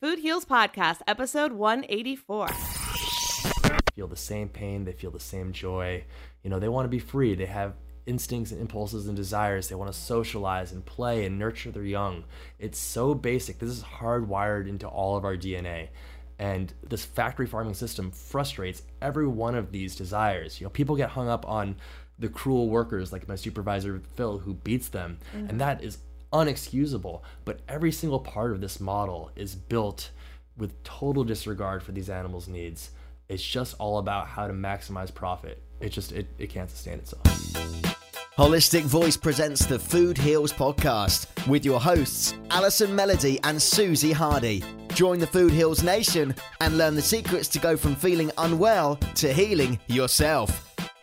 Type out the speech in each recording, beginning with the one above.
Food Heals Podcast, episode 184. Feel the same pain, they feel the same joy. You know, they want to be free. They have instincts and impulses and desires. They want to socialize and play and nurture their young. It's so basic. This is hardwired into all of our DNA. And this factory farming system frustrates every one of these desires. You know, people get hung up on the cruel workers, like my supervisor Phil, who beats them, mm-hmm. and that is unexcusable. But every single part of this model is built with total disregard for these animals' needs. It's just all about how to maximize profit. It just it, it can't sustain itself. Holistic Voice presents the Food Heals podcast with your hosts Allison Melody and Susie Hardy. Join the Food Heals Nation and learn the secrets to go from feeling unwell to healing yourself.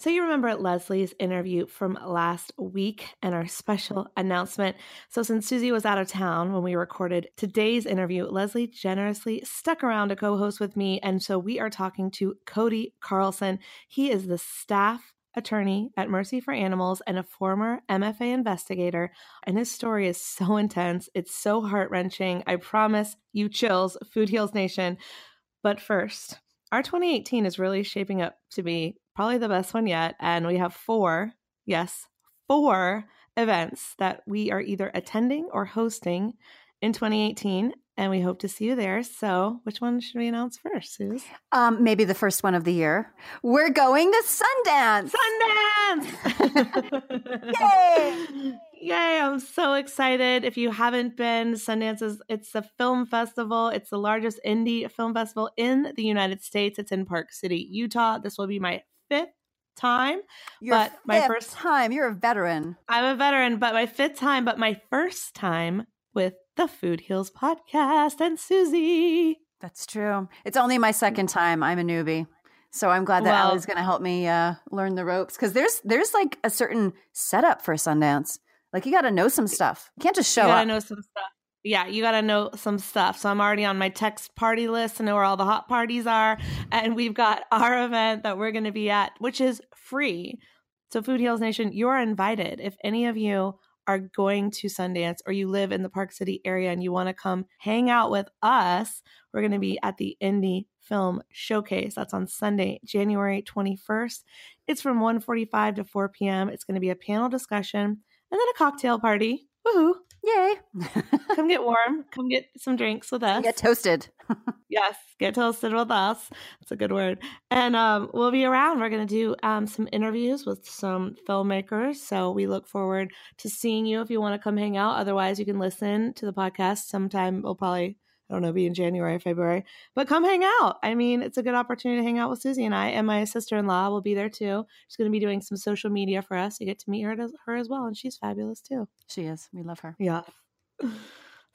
So, you remember Leslie's interview from last week and our special announcement. So, since Susie was out of town when we recorded today's interview, Leslie generously stuck around to co host with me. And so, we are talking to Cody Carlson. He is the staff attorney at Mercy for Animals and a former MFA investigator. And his story is so intense. It's so heart wrenching. I promise you chills, Food Heals Nation. But first, our 2018 is really shaping up to be probably the best one yet. And we have four, yes, four events that we are either attending or hosting in 2018 and we hope to see you there. So, which one should we announce first, Suze? Um, maybe the first one of the year. We're going to Sundance. Sundance! Yay! Yay! I'm so excited. If you haven't been, Sundance is it's a film festival. It's the largest indie film festival in the United States. It's in Park City, Utah. This will be my fifth time. Your but my first time. You're a veteran. I'm a veteran, but my fifth time, but my first time with the Food Heals podcast and Susie. That's true. It's only my second time. I'm a newbie. So I'm glad that well, Allie's going to help me uh, learn the ropes because there's there's like a certain setup for a Sundance. Like you got to know some stuff. You can't just show you gotta up. know some stuff. Yeah, you got to know some stuff. So I'm already on my text party list to know where all the hot parties are, and we've got our event that we're going to be at, which is free. So Food Heals Nation, you're invited. If any of you are going to Sundance or you live in the Park City area and you want to come hang out with us, we're going to be at the Indie Film Showcase. That's on Sunday, January 21st. It's from 1:45 to 4 p.m. It's going to be a panel discussion and then a cocktail party. Woohoo! Yay! come get warm. Come get some drinks with us. Get toasted. yes, get toasted with us. That's a good word. And um, we'll be around. We're going to do um, some interviews with some filmmakers. So we look forward to seeing you if you want to come hang out. Otherwise, you can listen to the podcast sometime. We'll probably I don't know, be in January, February. But come hang out. I mean, it's a good opportunity to hang out with Susie and I. And my sister in law will be there too. She's going to be doing some social media for us. You get to meet her, her as well. And she's fabulous too. She is. We love her. Yeah.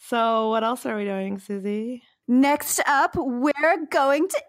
So, what else are we doing, Susie? Next up, we're going to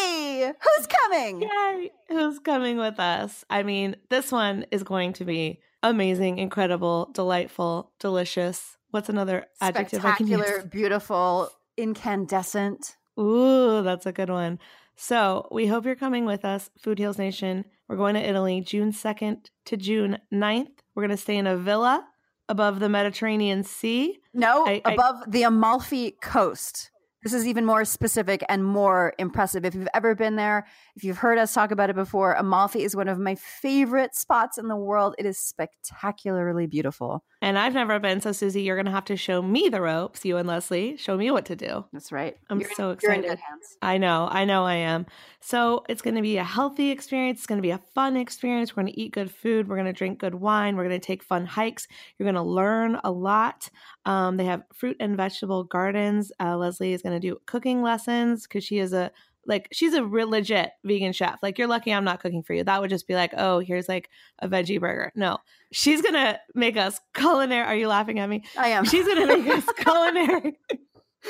Italy. Who's coming? Yay. Who's coming with us? I mean, this one is going to be amazing, incredible, delightful, delicious what's another adjective I can use? beautiful, incandescent. Ooh, that's a good one. So we hope you're coming with us, Food Heals Nation. We're going to Italy June 2nd to June 9th. We're going to stay in a villa above the Mediterranean Sea. No, I, above I, the Amalfi coast. This is even more specific and more impressive. If you've ever been there, if you've heard us talk about it before, Amalfi is one of my favorite spots in the world. It is spectacularly beautiful. And I've never been, so Susie, you're going to have to show me the ropes, you and Leslie. Show me what to do. That's right. I'm you're so excited. I know, I know I am. So it's going to be a healthy experience. It's going to be a fun experience. We're going to eat good food. We're going to drink good wine. We're going to take fun hikes. You're going to learn a lot. Um, they have fruit and vegetable gardens. Uh, Leslie is going to do cooking lessons because she is a like she's a real legit vegan chef. Like you're lucky I'm not cooking for you. That would just be like, oh, here's like a veggie burger. No, she's gonna make us culinary. Are you laughing at me? I am. She's gonna make us culinary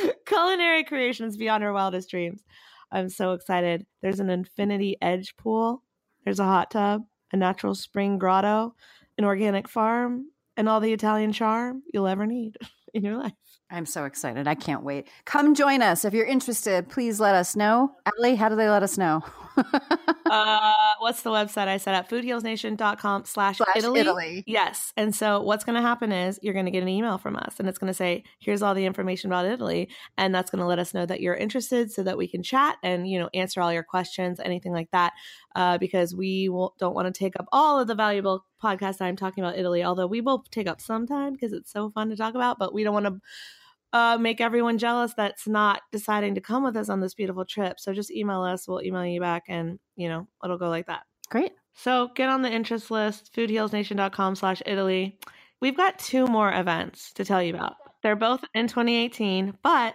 culinary creations beyond her wildest dreams. I'm so excited. There's an infinity edge pool. There's a hot tub. a natural spring grotto, an organic farm, and all the Italian charm you'll ever need in your life. I'm so excited. I can't wait. Come join us. If you're interested, please let us know. Allie, how do they let us know? uh, what's the website I set up? Foodhealsnation.com slash Italy. Yes. And so what's going to happen is you're going to get an email from us and it's going to say, here's all the information about Italy. And that's going to let us know that you're interested so that we can chat and, you know, answer all your questions, anything like that. Uh, because we will, don't want to take up all of the valuable podcast time talking about Italy, although we will take up some time because it's so fun to talk about, but we don't want to uh, make everyone jealous that's not deciding to come with us on this beautiful trip. So just email us. We'll email you back and, you know, it'll go like that. Great. So get on the interest list, foodhealsnation.com slash Italy. We've got two more events to tell you about. They're both in 2018, but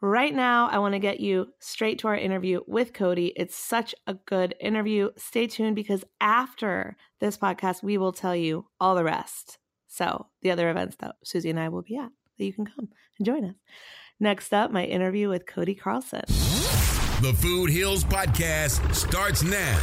right now I want to get you straight to our interview with Cody. It's such a good interview. Stay tuned because after this podcast, we will tell you all the rest. So the other events that Susie and I will be at that you can come and join us. Next up, my interview with Cody Carlson. The Food Heals Podcast starts now.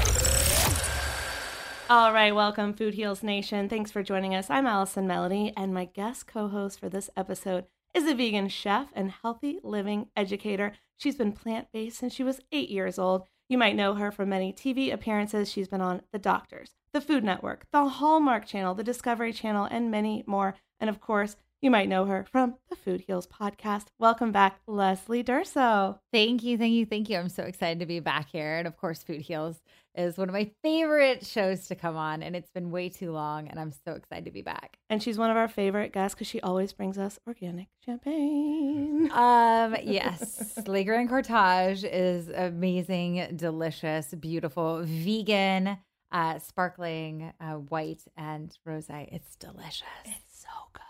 All right, welcome, Food Heals Nation. Thanks for joining us. I'm Allison Melody, and my guest co host for this episode is a vegan chef and healthy living educator. She's been plant based since she was eight years old. You might know her from many TV appearances. She's been on The Doctors, The Food Network, The Hallmark Channel, The Discovery Channel, and many more. And of course, you might know her from the Food Heals podcast. Welcome back, Leslie Durso. Thank you, thank you, thank you. I'm so excited to be back here. And of course, Food Heals is one of my favorite shows to come on, and it's been way too long, and I'm so excited to be back. And she's one of our favorite guests because she always brings us organic champagne. Um, yes, Le Grand Courtage is amazing, delicious, beautiful, vegan, uh, sparkling, uh, white, and rosé. It's delicious. It's so good.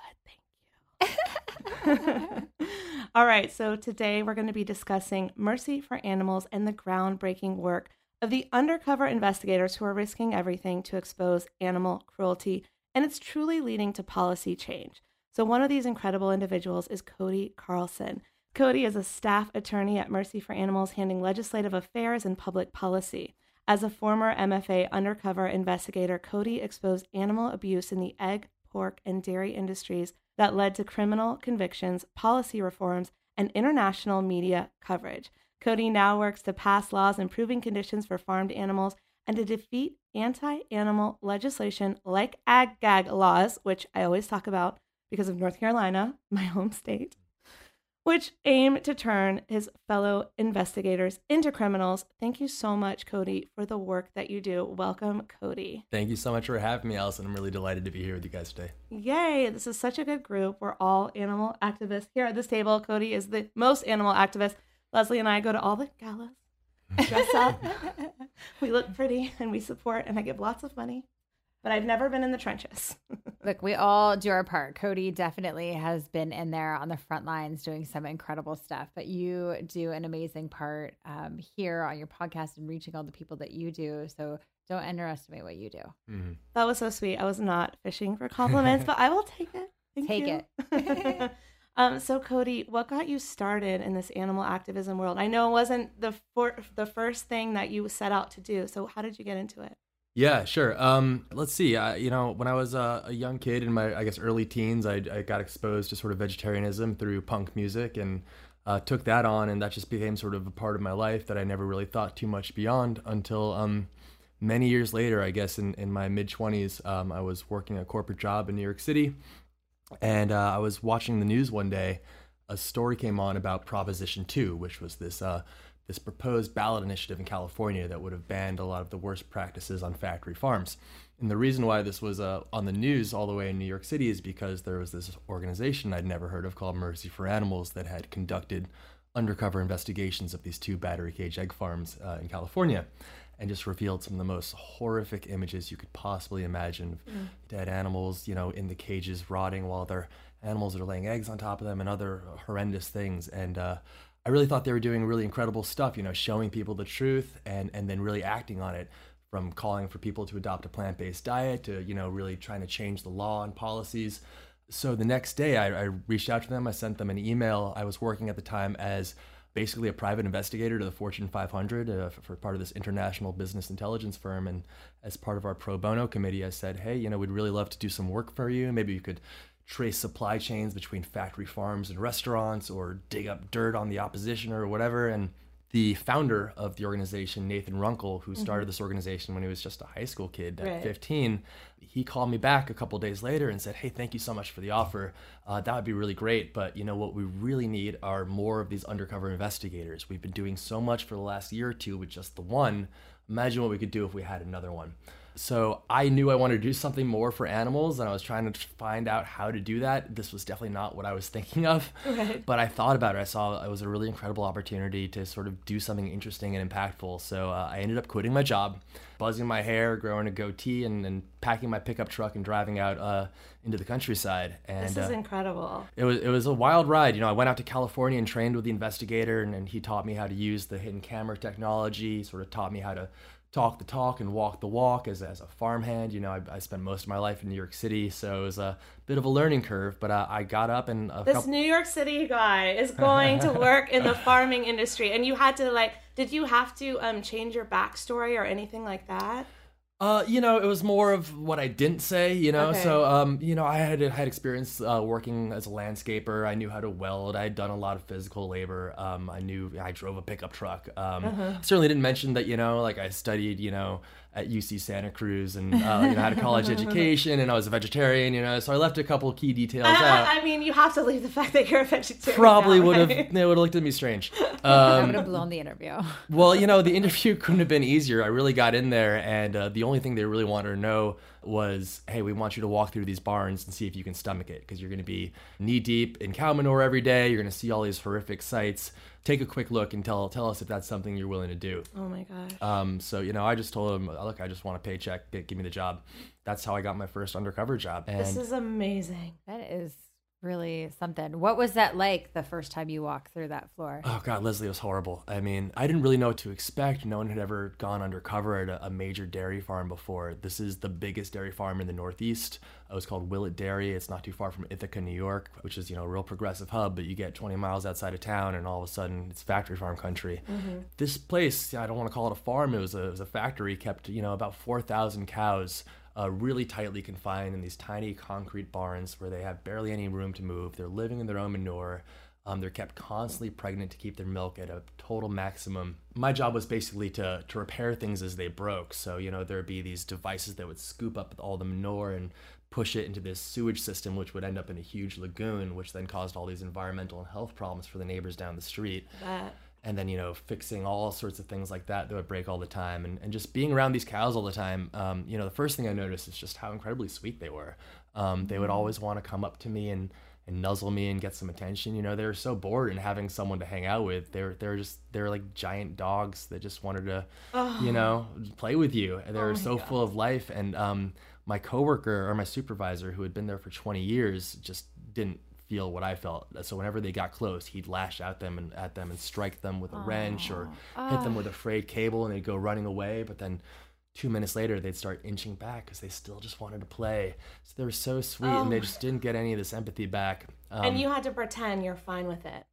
All right, so today we're going to be discussing Mercy for Animals and the groundbreaking work of the undercover investigators who are risking everything to expose animal cruelty, and it's truly leading to policy change. So, one of these incredible individuals is Cody Carlson. Cody is a staff attorney at Mercy for Animals, handling legislative affairs and public policy. As a former MFA undercover investigator, Cody exposed animal abuse in the egg, pork, and dairy industries that led to criminal convictions, policy reforms, and international media coverage. Cody now works to pass laws improving conditions for farmed animals and to defeat anti animal legislation like ag gag laws, which I always talk about because of North Carolina, my home state which aim to turn his fellow investigators into criminals. Thank you so much, Cody, for the work that you do. Welcome, Cody. Thank you so much for having me, Allison. I'm really delighted to be here with you guys today. Yay! This is such a good group. We're all animal activists here at this table. Cody is the most animal activist. Leslie and I go to all the galas, dress up, we look pretty, and we support, and I give lots of money but I've never been in the trenches. Look, we all do our part. Cody definitely has been in there on the front lines doing some incredible stuff, but you do an amazing part um, here on your podcast and reaching all the people that you do. So don't underestimate what you do. Mm-hmm. That was so sweet. I was not fishing for compliments, but I will take it. Thank take you. it. um, so Cody, what got you started in this animal activism world? I know it wasn't the for- the first thing that you set out to do. So how did you get into it? Yeah, sure. Um, let's see. I, you know, when I was a, a, young kid in my, I guess, early teens, I, I, got exposed to sort of vegetarianism through punk music and uh, took that on, and that just became sort of a part of my life that I never really thought too much beyond until um, many years later. I guess in, in my mid twenties, um, I was working a corporate job in New York City, and uh, I was watching the news one day. A story came on about Proposition Two, which was this. Uh, this proposed ballot initiative in California that would have banned a lot of the worst practices on factory farms. And the reason why this was uh, on the news all the way in New York City is because there was this organization I'd never heard of called Mercy for Animals that had conducted undercover investigations of these two battery cage egg farms uh, in California and just revealed some of the most horrific images you could possibly imagine of mm. dead animals, you know, in the cages rotting while their animals are laying eggs on top of them and other horrendous things. And uh, I really thought they were doing really incredible stuff, you know, showing people the truth and and then really acting on it from calling for people to adopt a plant-based diet to, you know, really trying to change the law and policies. So the next day I, I reached out to them, I sent them an email. I was working at the time as basically a private investigator to the Fortune 500 uh, for part of this international business intelligence firm. And as part of our pro bono committee, I said, hey, you know, we'd really love to do some work for you. Maybe you could trace supply chains between factory farms and restaurants or dig up dirt on the opposition or whatever. And the founder of the organization, Nathan Runkle, who started mm-hmm. this organization when he was just a high school kid at right. 15, he called me back a couple days later and said, "Hey, thank you so much for the offer. Uh, that would be really great, but you know what we really need are more of these undercover investigators. We've been doing so much for the last year or two with just the one. Imagine what we could do if we had another one." So I knew I wanted to do something more for animals, and I was trying to find out how to do that. This was definitely not what I was thinking of, right. but I thought about it. I saw it was a really incredible opportunity to sort of do something interesting and impactful. So uh, I ended up quitting my job, buzzing my hair, growing a goatee, and, and packing my pickup truck and driving out uh, into the countryside. And this is uh, incredible. It was it was a wild ride. You know, I went out to California and trained with the investigator, and, and he taught me how to use the hidden camera technology. Sort of taught me how to talk the talk and walk the walk as, as a farmhand. You know, I, I spent most of my life in New York City, so it was a bit of a learning curve. But uh, I got up and this couple... New York City guy is going to work in the farming industry, and you had to like, did you have to um, change your backstory or anything like that? Uh, you know, it was more of what I didn't say, you know. Okay. So, um, you know, I had had experience uh, working as a landscaper. I knew how to weld. I had done a lot of physical labor. Um, I knew I drove a pickup truck. Um, uh-huh. Certainly didn't mention that, you know, like I studied, you know, at UC Santa Cruz and uh, you know had a college education and I was a vegetarian, you know. So I left a couple key details I, out. I mean, you have to leave the fact that you're a vegetarian. Probably would have they would have looked at me strange. Um, I would have blown the interview. well, you know, the interview couldn't have been easier. I really got in there, and uh, the only thing they really wanted to know was, hey, we want you to walk through these barns and see if you can stomach it because you're going to be knee deep in cow manure every day. You're going to see all these horrific sights take a quick look and tell tell us if that's something you're willing to do. Oh my gosh. Um, so you know, I just told him, look, I just want a paycheck, get, give me the job. That's how I got my first undercover job. And this is amazing. That is really something. What was that like the first time you walked through that floor? Oh God, Leslie was horrible. I mean, I didn't really know what to expect. No one had ever gone undercover at a, a major dairy farm before. This is the biggest dairy farm in the Northeast. It was called Willett Dairy. It's not too far from Ithaca, New York, which is you know a real progressive hub. But you get 20 miles outside of town, and all of a sudden it's factory farm country. Mm-hmm. This place, I don't want to call it a farm. It was a, it was a factory. Kept you know about 4,000 cows uh, really tightly confined in these tiny concrete barns where they have barely any room to move. They're living in their own manure. Um, they're kept constantly pregnant to keep their milk at a total maximum. My job was basically to, to repair things as they broke. So, you know, there'd be these devices that would scoop up all the manure and push it into this sewage system, which would end up in a huge lagoon, which then caused all these environmental and health problems for the neighbors down the street. That and then you know fixing all sorts of things like that that would break all the time. And, and just being around these cows all the time um, you know the first thing i noticed is just how incredibly sweet they were. Um, they would always want to come up to me and and nuzzle me and get some attention. You know they were so bored and having someone to hang out with. They're they're just they're like giant dogs that just wanted to oh. you know play with you. And they were oh so God. full of life. And um, my coworker or my supervisor who had been there for 20 years just didn't feel what I felt. So whenever they got close, he'd lash at them and at them and strike them with a oh. wrench or hit them with a frayed cable, and they'd go running away. But then two minutes later, they'd start inching back because they still just wanted to play. So they were so sweet, oh. and they oh. just didn't get any of this empathy back. Um, and you had to pretend you're fine with it.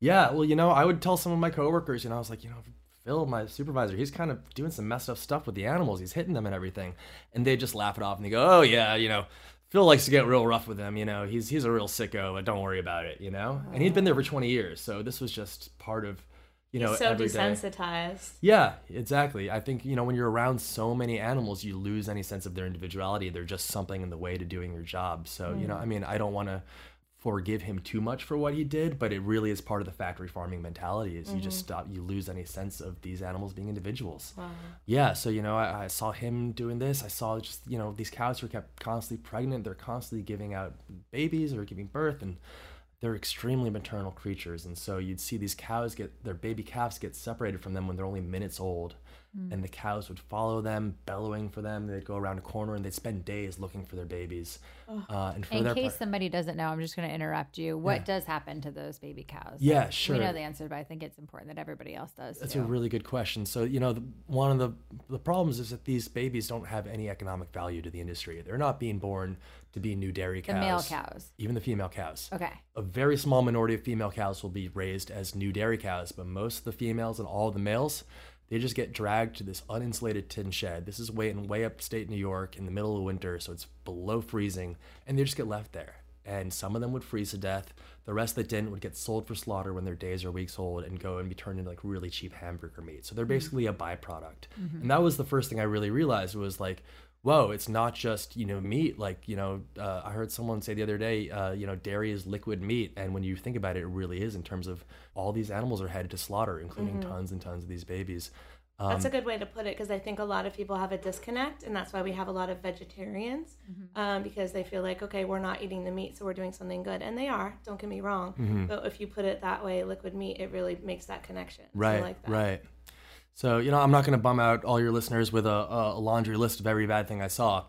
Yeah, well, you know, I would tell some of my coworkers, you know, I was like, you know, Phil, my supervisor, he's kind of doing some messed up stuff with the animals. He's hitting them and everything. And they just laugh it off and they go, oh, yeah, you know, Phil likes to get real rough with him. You know, he's he's a real sicko, but don't worry about it. You know, and he'd been there for 20 years, so this was just part of, you know, he's so desensitized. Yeah, exactly. I think you know when you're around so many animals, you lose any sense of their individuality. They're just something in the way to doing your job. So mm. you know, I mean, I don't want to forgive him too much for what he did, but it really is part of the factory farming mentality. Is mm-hmm. you just mm-hmm. stop, you lose any sense of these animals being individuals. Wow. Yeah, so you know, I, I, saw him doing this. I saw just you know these cows were kept constantly pregnant. They're constantly giving out babies or giving birth, and they're extremely maternal creatures. And so you'd see these cows get their baby calves get separated from them when they're only minutes old and the cows would follow them, bellowing for them. They'd go around a corner and they'd spend days looking for their babies. Uh, and for In their case part- somebody doesn't know, I'm just going to interrupt you. What Yeah. does happen to those baby cows? Yeah, Like, sure. We know the answer, but I think it's important that everybody else does. That's too. a really good question. So, you know, the, one of the, the problems is that these babies don't have any economic value to the industry. They're not being born to be new dairy cows. the cows. male cows. Even the female cows. Okay. A very small minority of female cows will be raised as new dairy cows, but most of the females and all of the males, they just get dragged to this uninsulated tin shed. This is way in way upstate New York in the middle of winter, so it's below freezing, and they just get left there. And some of them would freeze to death. The rest that didn't would get sold for slaughter when their days or weeks old and go and be turned into like really cheap hamburger meat. So they're basically a byproduct. And that was the first thing I really realized was like, whoa, it's not just you know meat. Like you know, uh, I heard someone say the other day, uh, you know, dairy is liquid meat, and when you think about it, it really is in terms of all these animals are headed to slaughter, including tons and tons of these babies. Um, That's a good way to put it because I think a lot of people have a disconnect, and that's why we have a lot of vegetarians um, because they feel like, okay, we're not eating the meat, so we're doing something good. And they are, don't get me wrong. Mm-hmm. But if you put it that way, liquid meat, it really makes that connection. Right, like that. right. So you know, I'm not going to bum out all your listeners with a, a laundry list of every bad thing I saw,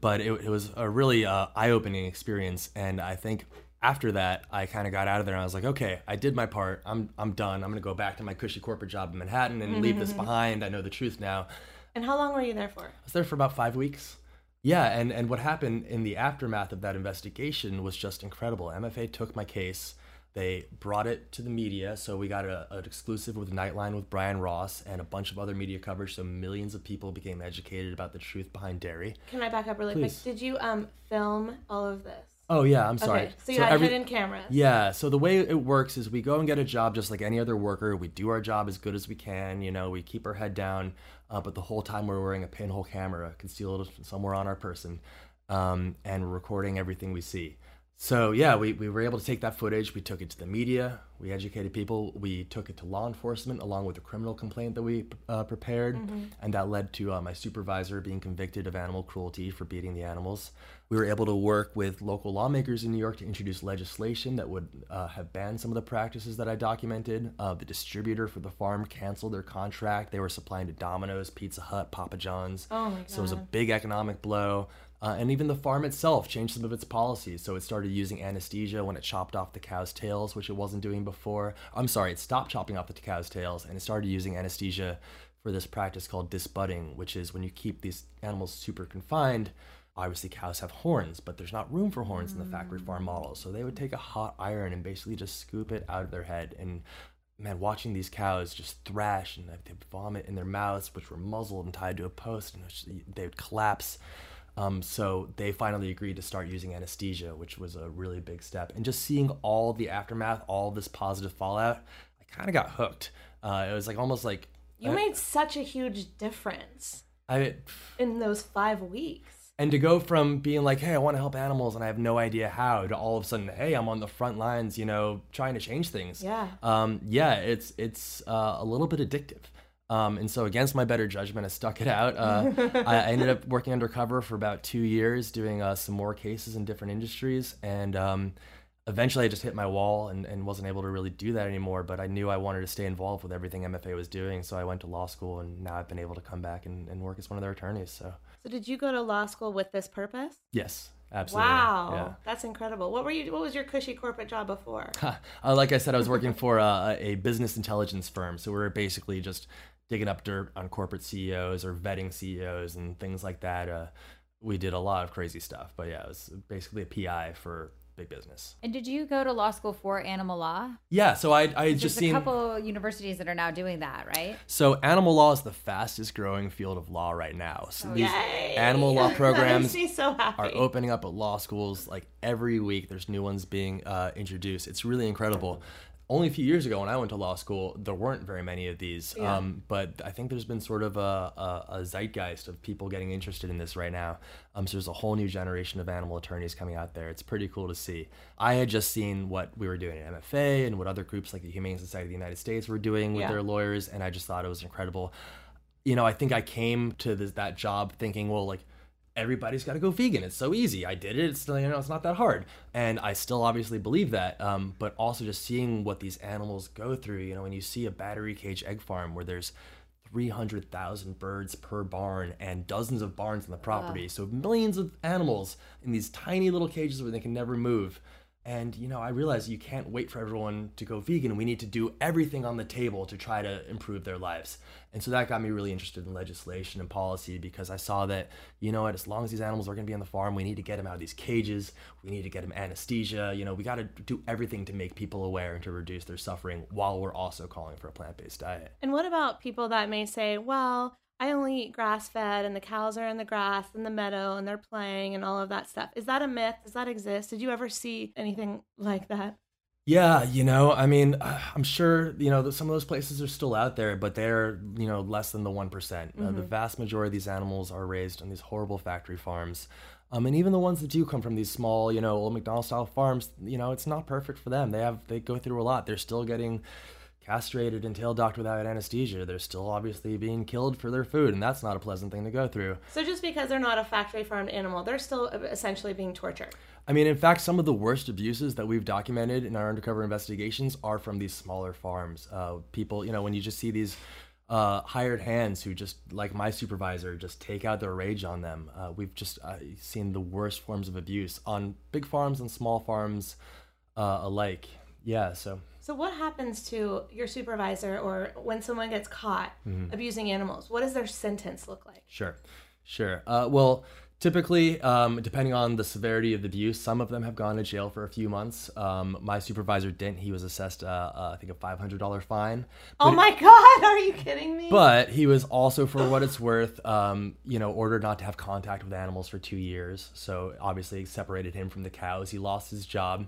but it, it was a really uh, eye-opening experience, and I think after that, I kind of got out of there and I was like, okay, I did my part. I'm I'm done. I'm going to go back to my cushy corporate job in Manhattan and leave this behind. I know the truth now. And how long were you there for? I was there for about five weeks. Yeah, and, and what happened in the aftermath of that investigation was just incredible. MFA took my case. They brought it to the media, so we got a, an exclusive with Nightline with Brian Ross and a bunch of other media coverage. So millions of people became educated about the truth behind dairy. Can I back up really Please. quick? Did you um film all of this? Oh yeah, I'm sorry. Okay, so you had every- hidden cameras. Yeah, so the way it works is we go and get a job just like any other worker. We do our job as good as we can. You know, we keep our head down, uh, but the whole time we're wearing a pinhole camera concealed somewhere on our person, um, and we're recording everything we see. So yeah, we, we were able to take that footage. We took it to the media. We educated people. We took it to law enforcement along with a criminal complaint that we uh, prepared, and that led to uh, my supervisor being convicted of animal cruelty for beating the animals. We were able to work with local lawmakers in New York to introduce legislation that would uh, have banned some of the practices that I documented. Uh, the distributor for the farm canceled their contract. They were supplying to Domino's, Pizza Hut, Papa John's. Oh my God. So it was a big economic blow. Uh, and even the farm itself changed some of its policies. So it started using anesthesia when it chopped off the cow's tails, which it wasn't doing before. I'm sorry, it stopped chopping off the cow's tails and it started using anesthesia for this practice called disbudding, which is when you keep these animals super confined. Obviously, cows have horns, but there's not room for horns in the factory farm model. So they would take a hot iron and basically just scoop it out of their head. And man, watching these cows just thrash and they'd vomit in their mouths, which were muzzled and tied to a post, and they would collapse. Um, so they finally agreed to start using anesthesia, which was a really big step. And just seeing all the aftermath, all this positive fallout, I kind of got hooked. Uh, it was like almost like You I- made such a huge difference I in those five weeks. and to go from being like, hey, I want to help animals and I have no idea how, to all of a sudden, hey, I'm on the front lines, you know, trying to change things. Yeah. Um, yeah, it's it's uh, a little bit addictive. Um, and so, against my better judgment, I stuck it out. Uh, I I ended up working undercover for about two years, doing uh, some more cases in different industries, and um, eventually, I just hit my wall and, and wasn't able to really do that anymore. But I knew I wanted to stay involved with everything MFA was doing, so I went to law school, and now I've been able to come back and, and work as one of their attorneys. So, So did you go to law school with this purpose? yes, absolutely. Wow, Yeah. that's incredible. What were you? What was your cushy corporate job before? Uh, like I said, I was working for uh, a business intelligence firm. So we were basically just digging up dirt on corporate CEOs or vetting CEOs and things like that. Uh, we did a lot of crazy stuff. But yeah, it was basically a PI for big business. And did you go to law school for animal law? Yeah, so I, I just a couple universities that are now doing that, right? So animal law is the fastest growing field of law right now. So these Yay! animal law programs so are opening up at law schools like every week. There's new ones being uh, introduced. It's really incredible. Only a few years ago, when I went to law school, there weren't very many of these. Yeah. Um, but I think there's been sort of a, a, a zeitgeist of people getting interested in this right now. Um, so there's a whole new generation of animal attorneys coming out there. It's pretty cool to see. I had just seen what we were doing at MFA and what other groups like the Humane Society of the United States were doing with Yeah. their lawyers, and I just thought it was incredible you know, I think I came to this, that job thinking, well, like everybody's got to go vegan. It's so easy. I did it. It's you know, it's not that hard. And I still obviously believe that. Um, but also just seeing what these animals go through. You know, when you see a battery cage egg farm where there's 300,000 birds per barn and dozens of barns on the property. So millions of animals in these tiny little cages where they can never move. And you know, I realize you can't wait for everyone to go vegan. We need to do everything on the table to try to improve their lives. And so that got me really interested in legislation and policy because I saw that, you know what, as long as these animals are going to be on the farm, we need to get them out of these cages. We need to get them anesthesia. You know, we got to do everything to make people aware and to reduce their suffering while we're also calling for a plant-based diet. And what about people that may say, well, I only eat grass fed and the cows are in the grass and the meadow and they're playing and all of that stuff. Is that a myth? Does that exist? Did you ever see anything like that? Yeah, you know, I mean, I'm sure, you know, that some of those places are still out there, but they're, you know, less than the one Uh, the vast majority of these animals are raised on these horrible factory farms. Um, and even the ones that do come from these small, you know, old McDonald style farms, you know, it's not perfect for them. They have, they go through a lot. They're still getting castrated and tail docked without anesthesia. They're still obviously being killed for their food, and that's not a pleasant thing to go through. So just because they're not a factory farmed animal, they're still essentially being tortured. I mean, in fact, some of the worst abuses that we've documented in our undercover investigations are from these smaller farms. Uh, people, you know, when you just see these uh, hired hands who just, like my supervisor, just take out their rage on them. Uh, we've just uh, seen the worst forms of abuse on big farms and small farms uh, alike. Yeah, so. So what happens to your supervisor or when someone gets caught Mm-hmm. abusing animals? What does their sentence look like? Sure, sure. Uh, well, typically, um, depending on the severity of the abuse, some of them have gone to jail for a few months. Um, my supervisor didn't. He was assessed, uh, uh, I think, a $500 fine. Oh my god, are you kidding me? But he was also, for what it's worth, um, you know, ordered not to have contact with animals for two years. So obviously, it separated him from the cows. He lost his job.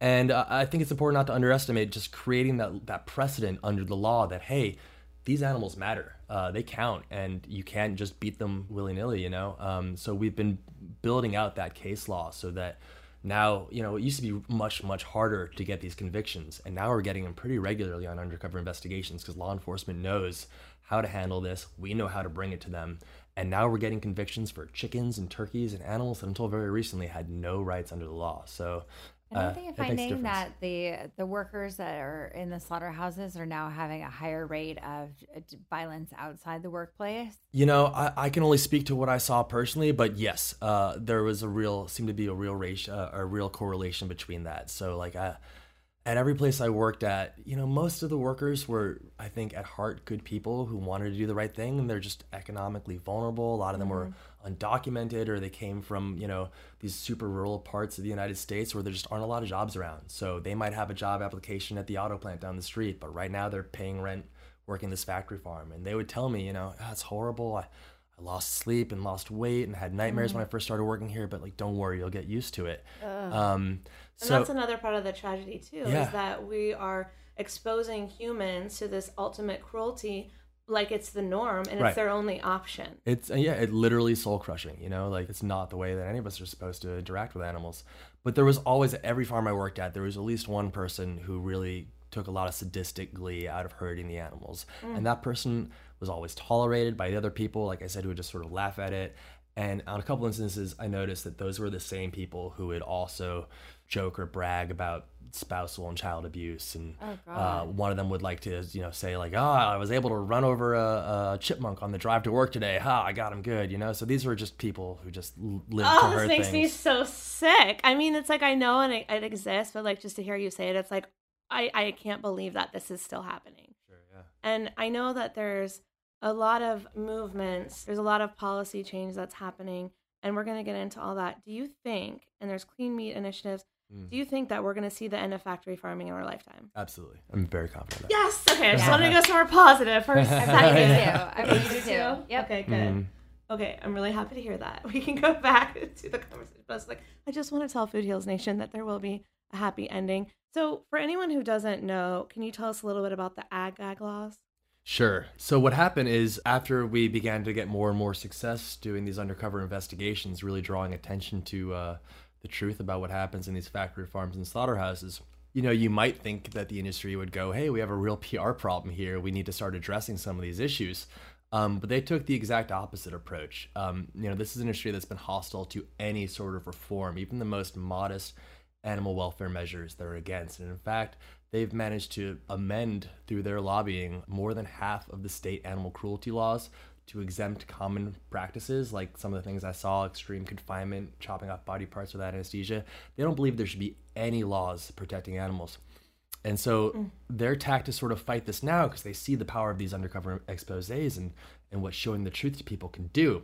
And uh, I think it's important not to underestimate just creating that, that precedent under the law that, hey, these animals matter. Uh, they count, and you can't just beat them willy nilly, you know? Um, so we've been building out that case law so that now, you know, it used to be much, much harder to get these convictions. And now we're getting them pretty regularly on undercover investigations because law enforcement knows how to handle this. We know how to bring it to them. And now we're getting convictions for chickens and turkeys and animals that until very recently had no rights under the law. So And aren't uh, they a finding that the the workers that are in the slaughterhouses are now having a higher rate of uh, violence outside the workplace? You know, I, I can only speak to what I saw personally, but yes, uh, there was a real seemed to be a real ratio, uh, a real correlation between that. So like I, at every place I worked at, you know, most of the workers were, I think, at heart good people who wanted to do the right thing, and they're just economically vulnerable. A lot of them were undocumented, or they came from, you know, these super rural parts of the United States where there just aren't a lot of jobs around. So they might have a job application at the auto plant down the street, but right now they're paying rent working this factory farm, and they would tell me, you know, "Ah, it's horrible. I, I lost sleep and lost weight and had nightmares when I first started working here, but like, don't worry, you'll get used to it. Um, And so that's another part of the tragedy too, Yeah. is that we are exposing humans to this ultimate cruelty like it's the norm and Right. it's their only option. It's uh, yeah, it literally soul crushing. You know, like it's not the way that any of us are supposed to interact with animals. But there was always at every farm I worked at, there was at least one person who really took a lot of sadistic glee out of hurting the animals, and that person was always tolerated by the other people. Like I said, who would just sort of laugh at it. And on a couple instances, I noticed that those were the same people who would also joke or brag about spousal and child abuse. And uh, one of them would like to, you know, say like, "Oh, I was able to run over a, a chipmunk on the drive to work today. Ha, I got him good." You know. So these were just people who just lived to Oh, this makes me so sick. I mean, it's like I know and it, it exists, but like just to hear you say it, it's like I I can't believe that this is still happening. Sure, yeah. And I know that there's a lot of movements, there's a lot of policy change that's happening, and we're going to get into all that. Do you think, and there's clean meat initiatives, Mm. do you think that we're going to see the end of factory farming in our lifetime? Absolutely, I'm very confident. Yes. Okay. I just wanted to go somewhere positive first. I thought you do too. I mean, you do too. too. Yep. Okay. Good. Mm. Okay, I'm really happy to hear that. We can go back to the conversation. But it's like, I just want to tell Food Heals Nation that there will be a happy ending. So, for anyone who doesn't know, can you tell us a little bit about the ag gag laws? Sure. So what happened is after we began to get more and more success doing these undercover investigations, really drawing attention to uh, the truth about what happens in these factory farms and slaughterhouses. You know, you might think that the industry would go, "Hey, we have a real PR problem here. We need to start addressing some of these issues." Um, but they took the exact opposite approach. Um, you know, this is an industry that's been hostile to any sort of reform, even the most modest animal welfare measures they're against. And in fact, they've managed to amend through their lobbying more than half of the state animal cruelty laws to exempt common practices like some of the things I saw extreme confinement, chopping off body parts without anesthesia. They don't believe there should be any laws protecting animals. And so mm. their tact to sort of fight this now because they see the power of these undercover exposes and, and what showing the truth to people can do.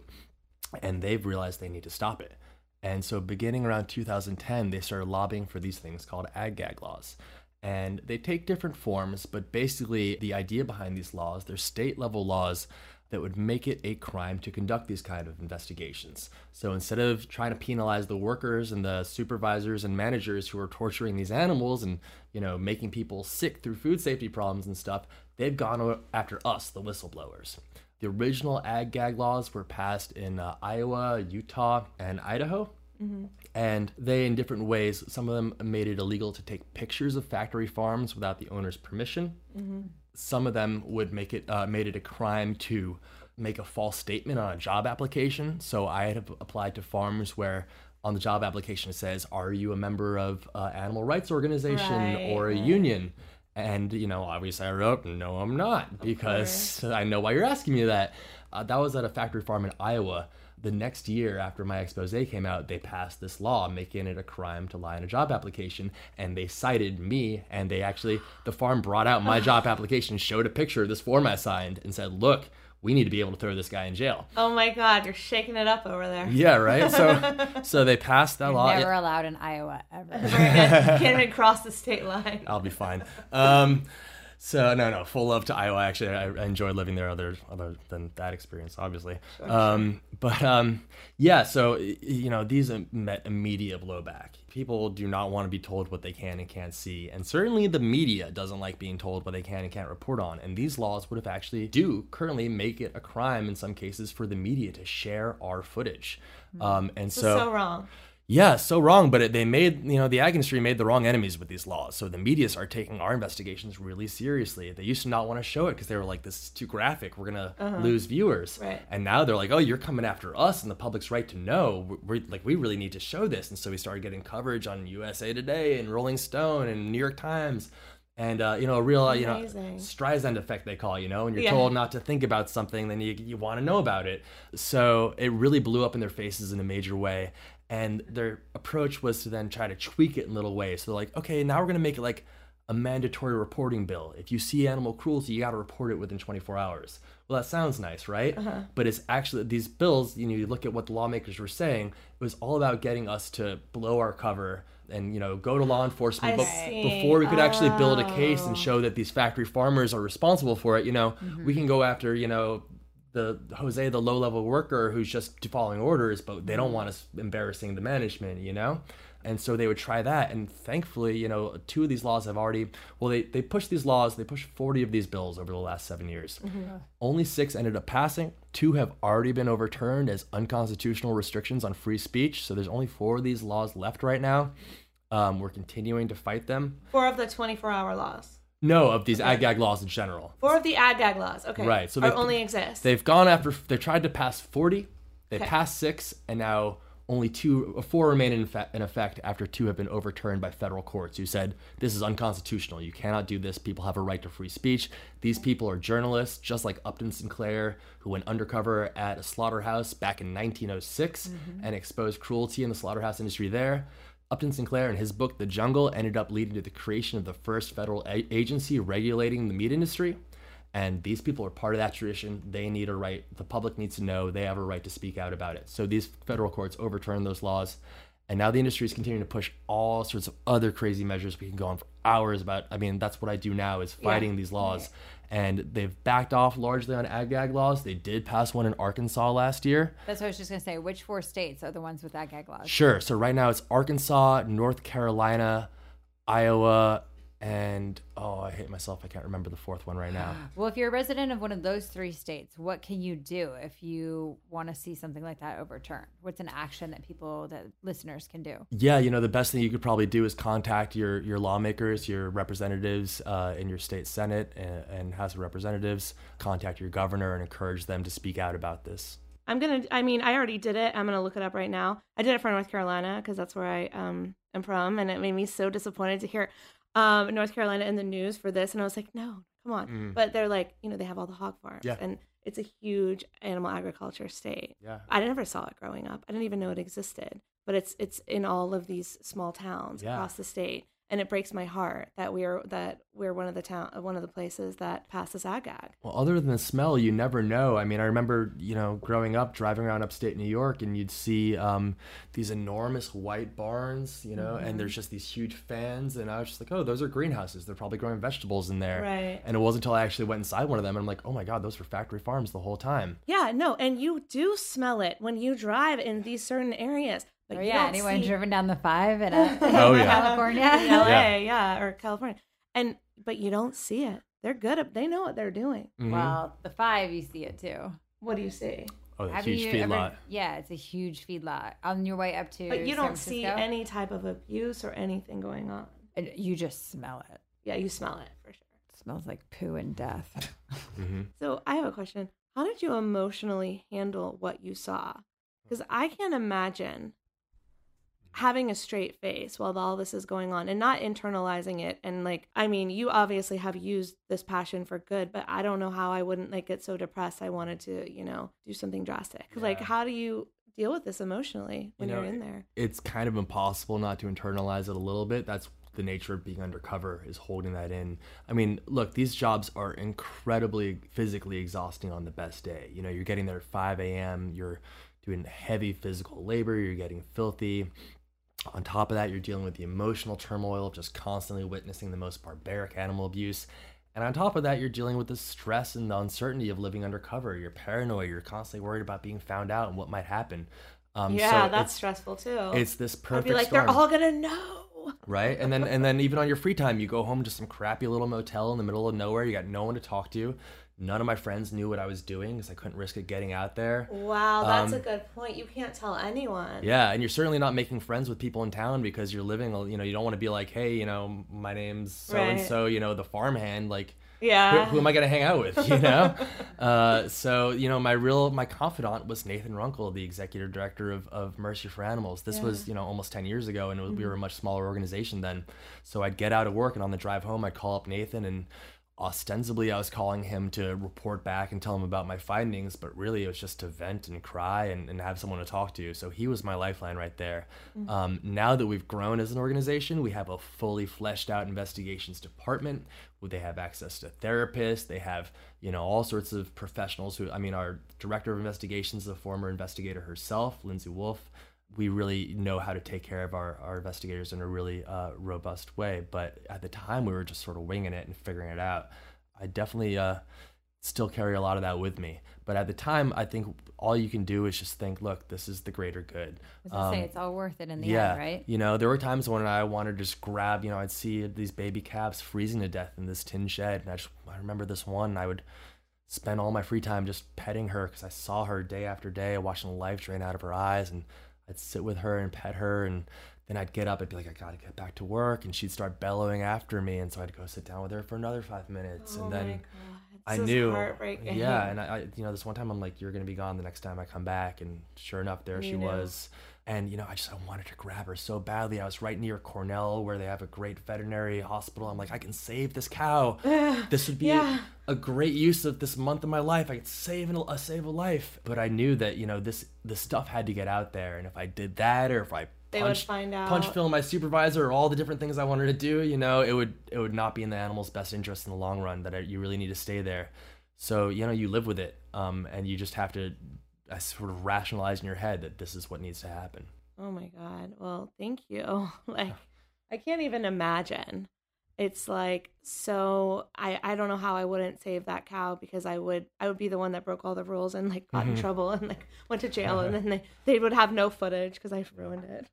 And they've realized they need to stop it. And so beginning around 2010, they started lobbying for these things called ag gag laws. And they take different forms, but basically the idea behind these laws, they're state level laws that would make it a crime to conduct these kind of investigations. So instead of trying to penalize the workers and the supervisors and managers who are torturing these animals and you know making people sick through food safety problems and stuff, they've gone after us, the whistleblowers. The original ag gag laws were passed in uh, Iowa, Utah, and Idaho. Mm-hmm. And they, in different ways, some of them made it illegal to take pictures of factory farms without the owner's permission. Mm-hmm some of them would make it uh, made it a crime to make a false statement on a job application. So I had applied to farms where on the job application it says, "Are you a member of an animal rights organization right, or a union?" And you know, obviously I wrote, "No, I'm not," because I know why you're asking me that. Uh, that was at a factory farm in Iowa the next year after my expose came out, they passed this law making it a crime to lie in a job application. And they cited me, and they actually, the farm brought out my job application, showed a picture of this form I signed, and said, Look, we need to be able to throw this guy in jail. Oh my God, you're shaking it up over there. Yeah, right. So, so they passed that you're law. Never allowed in Iowa ever. Can't even cross the state line. I'll be fine. Um, so no, no, full love to Iowa. Actually, I, I enjoy living there. Other other than that experience, obviously. Um, but um, yeah, so you know these met immediate blowback. People do not want to be told what they can and can't see, and certainly the media doesn't like being told what they can and can't report on. And these laws would have actually do currently make it a crime in some cases for the media to share our footage. Hmm. Um, and so, so wrong. Yeah, so wrong, but it, they made, you know, the ag industry made the wrong enemies with these laws. So the media are taking our investigations really seriously. They used to not want to show it because they were like, this is too graphic. We're going to uh-huh. lose viewers. Right. And now they're like, oh, you're coming after us and the public's right to know. We're, we're, like, we really need to show this. And so we started getting coverage on USA Today and Rolling Stone and New York Times. And, uh, you know, a real, Amazing. you know, Streisand effect, they call, you know, when you're yeah. told not to think about something, then you, you want to know about it. So it really blew up in their faces in a major way and their approach was to then try to tweak it in little ways. So they're like, okay, now we're going to make it like a mandatory reporting bill. If you see animal cruelty, you got to report it within 24 hours. Well, that sounds nice, right? Uh-huh. But it's actually these bills. You know, you look at what the lawmakers were saying. It was all about getting us to blow our cover and you know go to law enforcement before we could actually build a case and oh. show that these factory farmers are responsible for it. You know, mm-hmm. we can go after you know the Jose, the low level worker who's just following orders, but they don't want us embarrassing the management, you know? And so they would try that. And thankfully, you know, two of these laws have already, well, they, they pushed these laws, they pushed 40 of these bills over the last seven years. Mm-hmm. Only six ended up passing. Two have already been overturned as unconstitutional restrictions on free speech. So there's only four of these laws left right now. Um, we're continuing to fight them. Four of the 24 hour laws. No, of these okay. ag gag laws in general. Four of the ag gag laws. Okay. Right. So they only exist. They've gone after. They tried to pass forty. They okay. passed six, and now only two, four remain in, fa- in effect after two have been overturned by federal courts who said this is unconstitutional. You cannot do this. People have a right to free speech. These people are journalists, just like Upton Sinclair, who went undercover at a slaughterhouse back in 1906 mm-hmm. and exposed cruelty in the slaughterhouse industry there. Upton Sinclair, in his book The Jungle, ended up leading to the creation of the first federal a- agency regulating the meat industry. And these people are part of that tradition. They need a right, the public needs to know, they have a right to speak out about it. So these federal courts overturned those laws. And now the industry is continuing to push all sorts of other crazy measures. We can go on for hours about. I mean, that's what I do now is fighting yeah. these laws and they've backed off largely on ag gag laws. They did pass one in Arkansas last year. That's what I was just gonna say. Which four states are the ones with ag gag laws? Sure. So right now it's Arkansas, North Carolina, Iowa, and oh i hate myself. I can't remember the fourth one right now. Well if you're a resident of one of those three states what can you do if you want to see something like that overturned? What's an action that people that listeners can do? Yeah you know the best thing you could probably do is contact your your lawmakers your representatives uh, in your state senate and, and house of representatives. Contact your governor and encourage them to speak out about this. I'm gonna i mean i already did it. I'm gonna look it up right now. I did it for north carolina because that's where i um am from and it made me so disappointed to hear um, North Carolina in the news for this, and I was like, no, come on. Mm. But they're like, you know, they have all the hog farms, Yeah. and it's a huge animal agriculture state. Yeah. I never saw it growing up. I didn't even know it existed. But it's it's in all of these small towns Yeah. across the state, and it breaks my heart that we're that we're one of the town one of the places that passes ag gag. Well, other than the smell, you never know. I mean, I remember, you know, growing up, driving around upstate New York, and you'd see um, these enormous white barns, you know, and there's just these huge fans, and I was just like, oh, those are greenhouses. They're probably growing vegetables in there. Right. And it wasn't until I actually went inside one of them, and I'm like, oh my god, those were factory farms the whole time. Yeah, no, and you do smell it when you drive in these certain areas. But Oh you yeah, don't anyone see- driven down the five in, uh, Oh, yeah. California? in LA, yeah. or California, and but you don't see it. They're good at. They know what they're doing. Mhm. Well, the five you see it too. What do you see? oh, the huge feedlot. Yeah, it's a huge feedlot on your way up to. But you San don't see any type of abuse or anything going on. and You just smell it. Yeah, you smell it for sure. It smells like poo and death. hmm So I have a question. How did you emotionally handle what you saw? Because I can't imagine having a straight face while all this is going on and not internalizing it. And like, I mean, you obviously have used this passion for good, but I don't know how I wouldn't like get so depressed. I wanted to, you know, do something drastic. Like, how do you deal with this emotionally when You know, are in there? it's kind of impossible not to internalize it a little bit. That's the nature of being undercover is holding that in. I mean, look, these jobs are incredibly physically exhausting on the best day. You know, you're getting there at 5 a.m., you're doing heavy physical labor, you're getting filthy. On top of that, you're dealing with the emotional turmoil of just constantly witnessing the most barbaric animal abuse. And on top of that, you're dealing with the stress and the uncertainty of living undercover. You're paranoid. You're constantly worried about being found out and what might happen. Um, yeah, so that's stressful too. it's this perfect. I'd be like, storm, they're all gonna know. right? And then and then even on your free time, you go home to some crappy little motel in the middle of nowhere. You got no one to talk to. None of my friends knew what I was doing because I couldn't risk it getting out there. Wow, that's a Um, good point. You can't tell anyone. Yeah, and you're certainly not making friends with people in town because you're living. You know, you don't want to be like, hey, you know, my name's so and so. You know, the farmhand. Like, Yeah. who am I gonna hang out with? You know. uh, so you know, my real my confidant was Nathan Runkle, the executive director of, of Mercy for Animals. This was you know almost ten years ago, and it was, we were a much smaller organization then. So I'd get out of work, and on the drive home, I'd call up Nathan and. Ostensibly, I was calling him to report back and tell him about my findings, but really it was just to vent and cry and, and have someone to talk to. So he was my lifeline right there. Um, now that we've grown as an organization, we have a fully fleshed out investigations department. where They have access to therapists. They have, you know, all sorts of professionals who, I mean, our director of investigations is a former investigator herself, Lindsay Wolf. We really know how to take care of our, our investigators in a really uh, robust way. But at the time, we were just sort of winging it and figuring it out. I definitely uh, still carry a lot of that with me. But at the time, I think all you can do is just think, look, this is the greater good. I was gonna say Um, it's all worth it in the yeah, end, right? You know, there were times when I wanted to just grab, you know, I'd see these baby calves freezing to death in this tin shed, and I just I remember this one. I would spend all my free time just petting her because I saw her day after day, watching the life drain out of her eyes, and I'd sit with her and pet her, and then I'd get up and be like, I gotta get back to work, and she'd start bellowing after me, and so I'd go sit down with her for another five minutes, Oh and then. I knew, heartbreaking. yeah, and I, I, you know, this one time I'm like, you're gonna be gone the next time I come back, and sure enough, there You she knew. was, and you know, I just I wanted to grab her so badly. I was right near Cornell, where they have a great veterinary hospital. I'm like, I can save this cow. this would be Yeah. a great use of this month of my life. I could save an, uh, save a life. But I knew that you know this this stuff had to get out there, and if I did that, or if I They would punched, find punch out. film my supervisor, or all the different things I wanted to do, you know, it would it would not be in the animal's best interest in the long run. That I, you really need to stay there. So you know, you live with it, um, and you just have to uh, sort of rationalize in your head that this is what needs to happen. Oh my god. Well, thank you. Like I can't even imagine. It's like so I I don't know how I wouldn't save that cow because I would I would be the one that broke all the rules and like got in Mhm. trouble and like went to jail and then they, they would have no footage because I ruined it.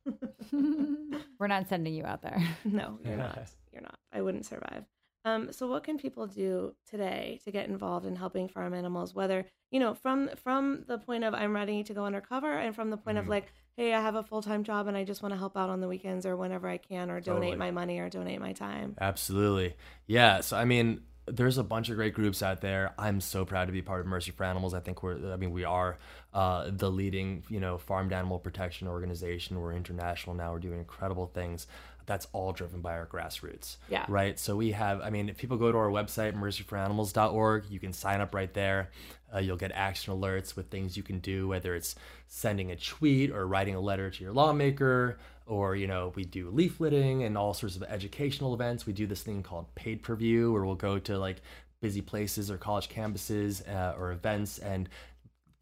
We're not sending you out there. no, you're not. You're not. I wouldn't survive. Um, so what can people do today to get involved in helping farm animals? Whether you know from from the point of I'm ready to go undercover, and from the point of Mhm. like, hey, I have a full time job and I just want to help out on the weekends or whenever I can, or donate Totally. my money or donate my time. Absolutely. Yeah. So I mean, there's a bunch of great groups out there. I'm so proud to be part of Mercy for Animals. I think we're I mean, we are uh, the leading, you know, farmed animal protection organization. We're international now. We're doing incredible things. That's all driven by our grassroots. Yeah. Right. So we have, I mean, if people go to our website, mercyforanimals.org, you can sign up right there. Uh, you'll get action alerts with things you can do, whether it's sending a tweet or writing a letter to your lawmaker, or, you know, we do leafleting and all sorts of educational events. We do this thing called paid per view, where we'll go to like busy places or college campuses uh, or events and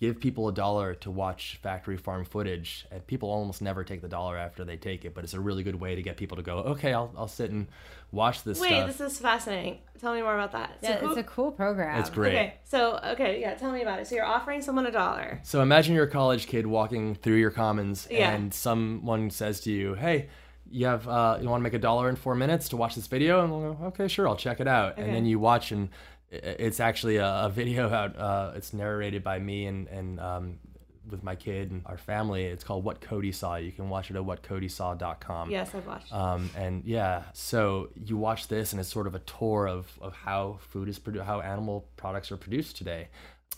give people a dollar to watch factory farm footage and people almost never take the dollar after they take it but it's a really good way to get people to go okay i'll, I'll sit and watch this Wait, stuff this is fascinating. Tell me more about that. Yeah, who- it's a cool program. it's great Okay, so okay, yeah, tell me about it. So you're offering someone a dollar. so imagine you're a college kid walking through your commons Yeah. and someone says to you hey you have uh, you want to make a dollar in four minutes to watch this video and we'll go okay sure i'll check it out and then you watch and i- it's actually a, a video out uh, it's narrated by me and and um, with my kid and our family it's called what cody saw you can watch it at whatcodysaw.com Yes, I've watched. um, and yeah, so you watch this, and it's sort of a tour of, of how food is produced, how animal products are produced today.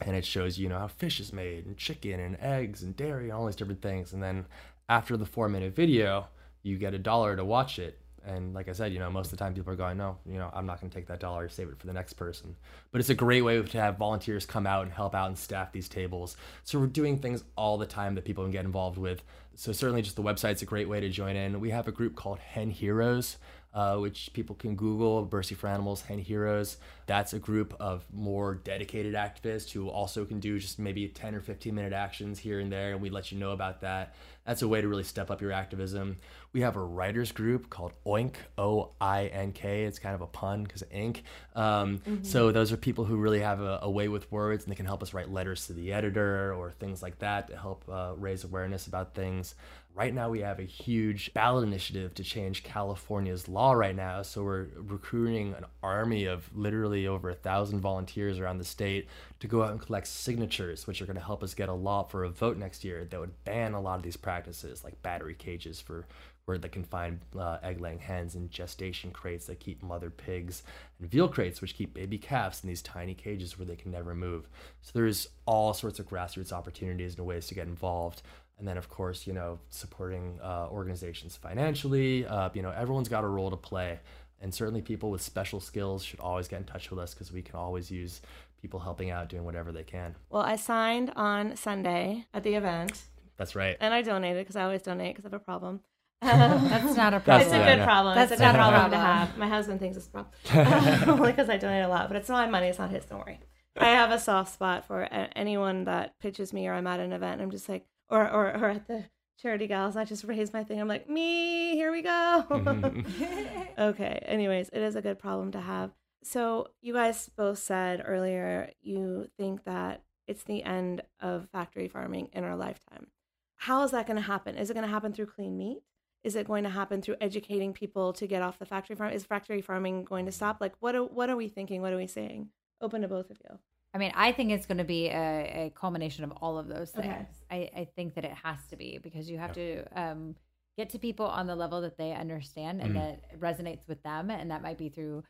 And it shows you know how fish is made, and chicken, and eggs, and dairy, and all these different things. And then after the four minute video, you get a dollar to watch it. And like I said, you know, most of the time people are going, no, you know, I'm not going to take that dollar, save it for the next person. But it's a great way to have volunteers come out and help out and staff these tables. So we're doing things all the time that people can get involved with. So certainly just the website's a great way to join in. We have a group called Hen Heroes. Uh, which people can Google Mercy for Animals, Hen Heroes. That's a group of more dedicated activists who also can do just maybe 10 or 15 minute actions here and there, and we let you know about that. That's a way to really step up your activism. We have a writers group called Oink, O I N K. It's kind of a pun because of ink. Um, So those are people who really have a, a way with words and they can help us write letters to the editor or things like that to help uh, raise awareness about things. Right now, we have a huge ballot initiative to change California's law right now. So we're recruiting an army of literally over a thousand volunteers around the state to go out and collect signatures, which are going to help us get a law for a vote next year that would ban a lot of these practices, like battery cages for where they can find uh, egg-laying hens and gestation crates that keep mother pigs and veal crates which keep baby calves in these tiny cages where they can never move. So there's all sorts of grassroots opportunities and ways to get involved. And then of course you know supporting uh, organizations financially uh, you know everyone's got a role to play. And certainly people with special skills should always get in touch with us because we can always use people helping out doing whatever they can. Well, I signed on Sunday at the event, that's right. And I donated because I always donate because I have a problem. That's not a problem. It's a good no. problem. That's it's not a problem to have. My husband thinks it's a problem. Only because I donate a lot, but it's not my money. It's not his. Don't worry. I have a soft spot for anyone that pitches me or I'm at an event. I'm just like, or or, or at the charity gals. I just raise my thing. I'm like, me. Here we go. okay. Anyways, it is a good problem to have. So you guys both said earlier you think that it's the end of factory farming in our lifetime. How is that going to happen? Is it going to happen through clean meat? Is it going to happen through educating people to get off the factory farm? Is factory farming going to stop? Like, what are, what are we thinking? What are we saying? Open to both of you. I mean, I think it's going to be a, a culmination of all of those things. Okay. I, I think that it has to be because you have to um, get to people on the level that they understand and Mhm. that resonates with them. And that might be through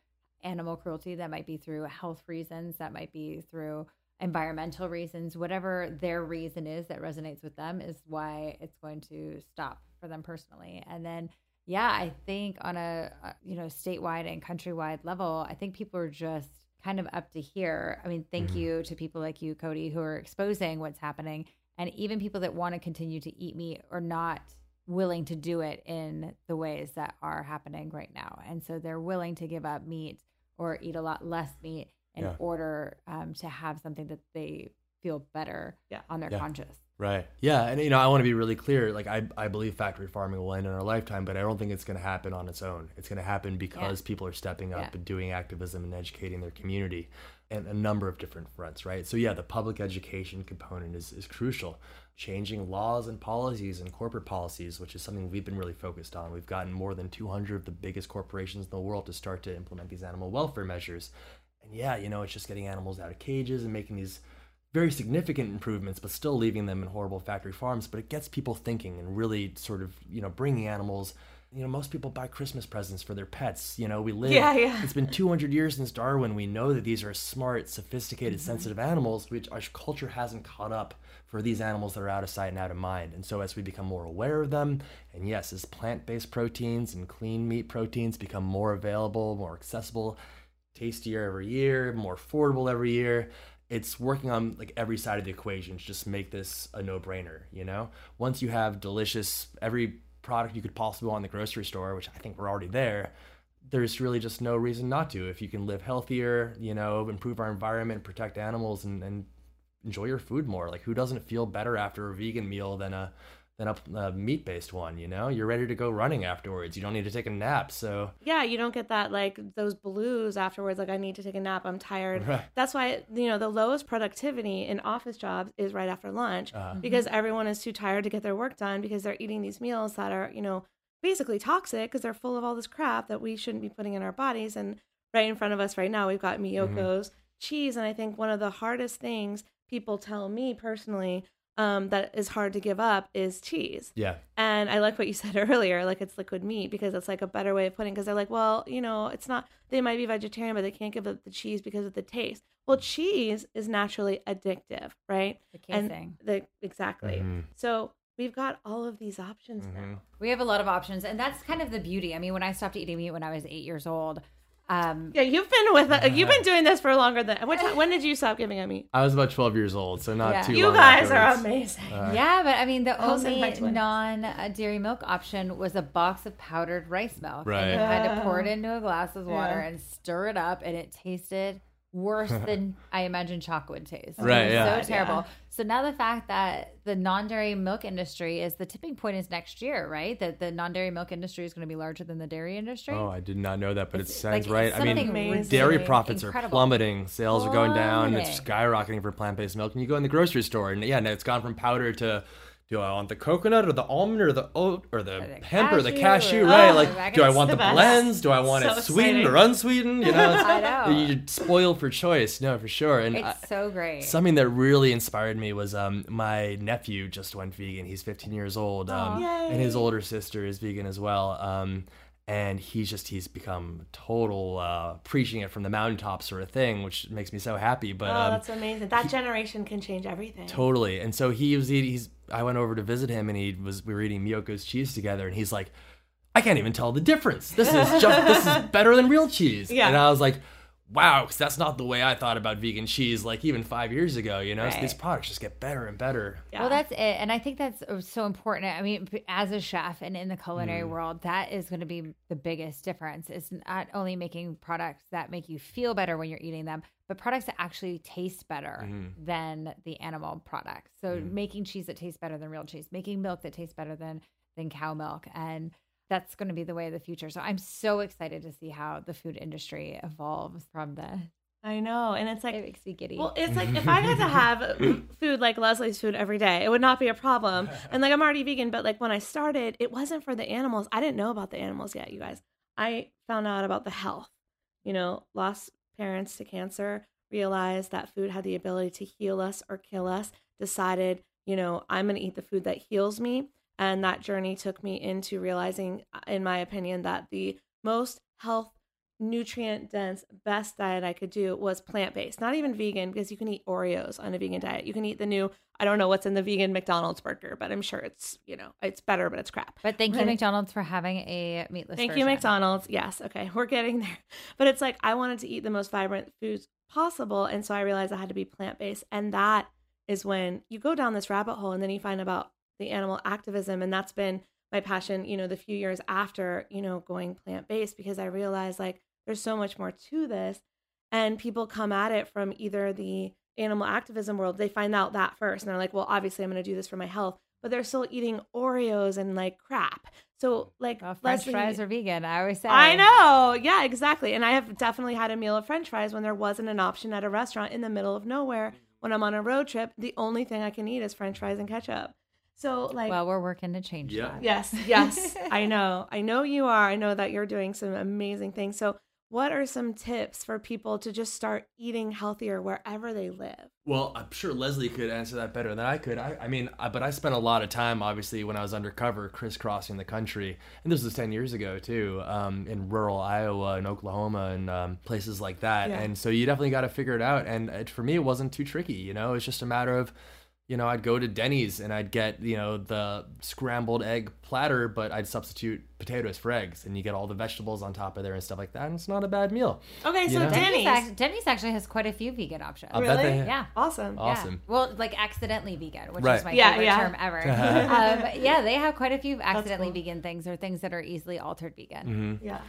animal cruelty, that might be through health reasons, that might be through environmental reasons. Whatever their reason is that resonates with them is why it's going to stop for them personally. And then yeah, I think on a uh, you know statewide and countrywide level, I think people are just kind of up to here. I mean, thank Mhm. you to people like you, Cody, who are exposing what's happening, and even people that want to continue to eat meat are not willing to do it in the ways that are happening right now, and so they're willing to give up meat or eat a lot less meat in Yeah. order um, to have something that they feel better Yeah. on their Yeah. conscience. Right. Yeah, and you know, I want to be really clear. Like, I, I believe factory farming will end in our lifetime, but I don't think it's going to happen on its own. It's going to happen because people are stepping up Yeah. and doing activism and educating their community, and a number of different fronts. Right. So yeah, the public education component is is crucial. Changing laws and policies and corporate policies, which is something we've been really focused on. We've gotten more than 200 of the biggest corporations in the world to start to implement these animal welfare measures. And yeah, you know, it's just getting animals out of cages and making these very significant improvements, but still leaving them in horrible factory farms. But it gets people thinking and really sort of, you know, bringing animals you know, most people buy Christmas presents for their pets. You know, we live. Yeah, yeah. It's been 200 years since Darwin. We know that these are smart, sophisticated, Mm-hmm. sensitive animals, which our culture hasn't caught up for these animals that are out of sight and out of mind. And so, as we become more aware of them, and yes, as plant based proteins and clean meat proteins become more available, more accessible, tastier every year, more affordable every year, it's working on like every side of the equation to just make this a no-brainer you know? Once you have delicious every product you could possibly want in the grocery store which i think we're already there there's really just no reason not to. If you can live healthier you know improve our environment protect animals and, and enjoy your food more like who doesn't feel better after a vegan meal than a than a, a meat-based one you know you're ready to go running afterwards you don't need to take a nap so Yeah, you don't get that like those blues afterwards. Like I need to take a nap. I'm tired. Right. That's why you know the lowest productivity in office jobs is right after lunch Uh, because everyone is too tired to get their work done because they're eating these meals that are you know basically toxic because they're full of all this crap that we shouldn't be putting in our bodies. And right in front of us right now, we've got Miyoko's cheese, and I think one of the hardest things people tell me personally um, that is hard to give up is cheese. yeah And I like what you said earlier, like it's liquid meat because it's like a better way of putting. Because they're like, well, you know, it's not. They might be vegetarian, but they can't give up the cheese because of the taste. Well, cheese is naturally addictive, right? The And casein. the exactly. Mhm. So we've got all of these options Mhm. now. We have a lot of options, and that's kind of the beauty. I mean, when I stopped eating meat when I was eight years old, um, Yeah, you've been with. Uh, you've been doing this for longer than. What time, when did you stop giving up meat? i was about 12 years old so not Yeah. too You long guys are amazing. Uh, yeah, but I mean, the I'll only non-dairy milk option was a box of powdered rice milk. Right. And you had to pour it into a glass of water Yeah. and stir it up, and it tasted worse than I imagine chocolate would taste. It Right, was yeah. So terrible. Yeah. So now the fact that the non-dairy milk industry is the tipping point is next year, right? That the non-dairy milk industry is going to be larger than the dairy industry. Oh, I did not know that, but it sounds like right. I mean, Amazing. dairy really profits are plummeting. Sales are going down. It's skyrocketing for plant-based milk. And you go in the grocery store, and yeah, now it's gone from powder to. Do I want the coconut or the almond or the oat or the, the hemp or the cashew cashew? or- Right? Oh, like, do I want the the, blends? Do I want So it sweetened exciting. or unsweetened? You know, I know. you're spoiled for choice. No, for sure. And I- It's so great. Something that really inspired me was um, my nephew just went vegan. He's 15 years old, um, and his older sister is vegan as well. Um, and he's just he's become total uh, preaching it from the mountaintop sort of thing, which makes me so happy. But oh, um, that's amazing. That generation can change everything. totally. And so he was eating. He's I went over to visit him, and he was we were eating Miyoko's cheese together, and he's like. I can't even tell the difference. This is just this is better than real cheese. Yeah. And I was like, wow, because that's not the way I thought about vegan cheese like even five years ago. You know, so these products just get better and better. Yeah. Well, that's it. And I think that's uh, so important. I mean, as a chef and in the culinary Mm. world, that is going to be the biggest difference. It's not only making products that make you feel better when you're eating them, but products that actually taste better Mhm. than the animal products. So Mm. making cheese that tastes better than real cheese, making milk that tastes better than than cow milk and that's going to be the way of the future. So I'm so excited to see how the food industry evolves from this. I know, and it's like It makes me giddy. Well, it's like if I had to have food like Leslie's food every day, it would not be a problem. And like I'm already vegan, but like when I started, it wasn't for the animals. I didn't know about the animals yet, you guys. I found out about the health. You know, lost parents to cancer, realized that food had the ability to heal us or kill us, decided, you know, I'm going to eat the food that heals me. And that journey took me into realizing, in my opinion, that the most health nutrient dense best diet I could do was plant based. Not even vegan because you can eat Oreos on a vegan diet. You can eat the new I don't know what's in the vegan McDonald's burger, but I'm sure it's, you know, it's better but it's crap. but thank you McDonald's for having a meatless Thank you. McDonald's. Yes, okay. We're getting there. But it's like I wanted to eat the most vibrant foods possible and so I realized I had to be plant based and that is when you go down this rabbit hole and then you find about the animal activism and that's been my passion you know the few years after you know going plant based because i realized like there's so much more to this and people come at it from either the animal activism world they find out that first and they're like well obviously i'm going to do this for my health but they're still eating oreos and like crap so like Well, French Leslie- fries are vegan. I always say. I know. Yeah, exactly. And I have definitely had a meal of french fries when there wasn't an option at a restaurant in the middle of nowhere. When I'm on a road trip, the only thing I can eat is french fries and ketchup. So, like, Well, we're working to change Yeah. that. yes, yes, I know. I know you are. I know that you're doing some amazing things. So, what are some tips for people to just start eating healthier wherever they live? Well, I'm sure Leslie could answer that better than I could. I, I mean, I, but I spent a lot of time, obviously, when I was undercover, crisscrossing the country, and this was 10 years ago too, um, in rural Iowa and Oklahoma and um, places like that. Yeah. And so you definitely got to figure it out. And it, for me, it wasn't too tricky. You know, it's just a matter of you know, I'd go to Denny's and I'd get, you know, the scrambled egg platter, but I'd substitute potatoes for eggs and you get all the vegetables on top of there and stuff like that. And it's not a bad meal. Okay, so know? Denny's. Denny's, act- Denny's actually has quite a few vegan options. I'll bet Really? they- Yeah. Awesome. Yeah. Awesome. Well, like accidentally vegan, which Right. is my Yeah, favorite yeah. term ever. um, yeah, they have quite a few accidentally cool. vegan things or things that are easily altered vegan. Mm-hmm. Yeah.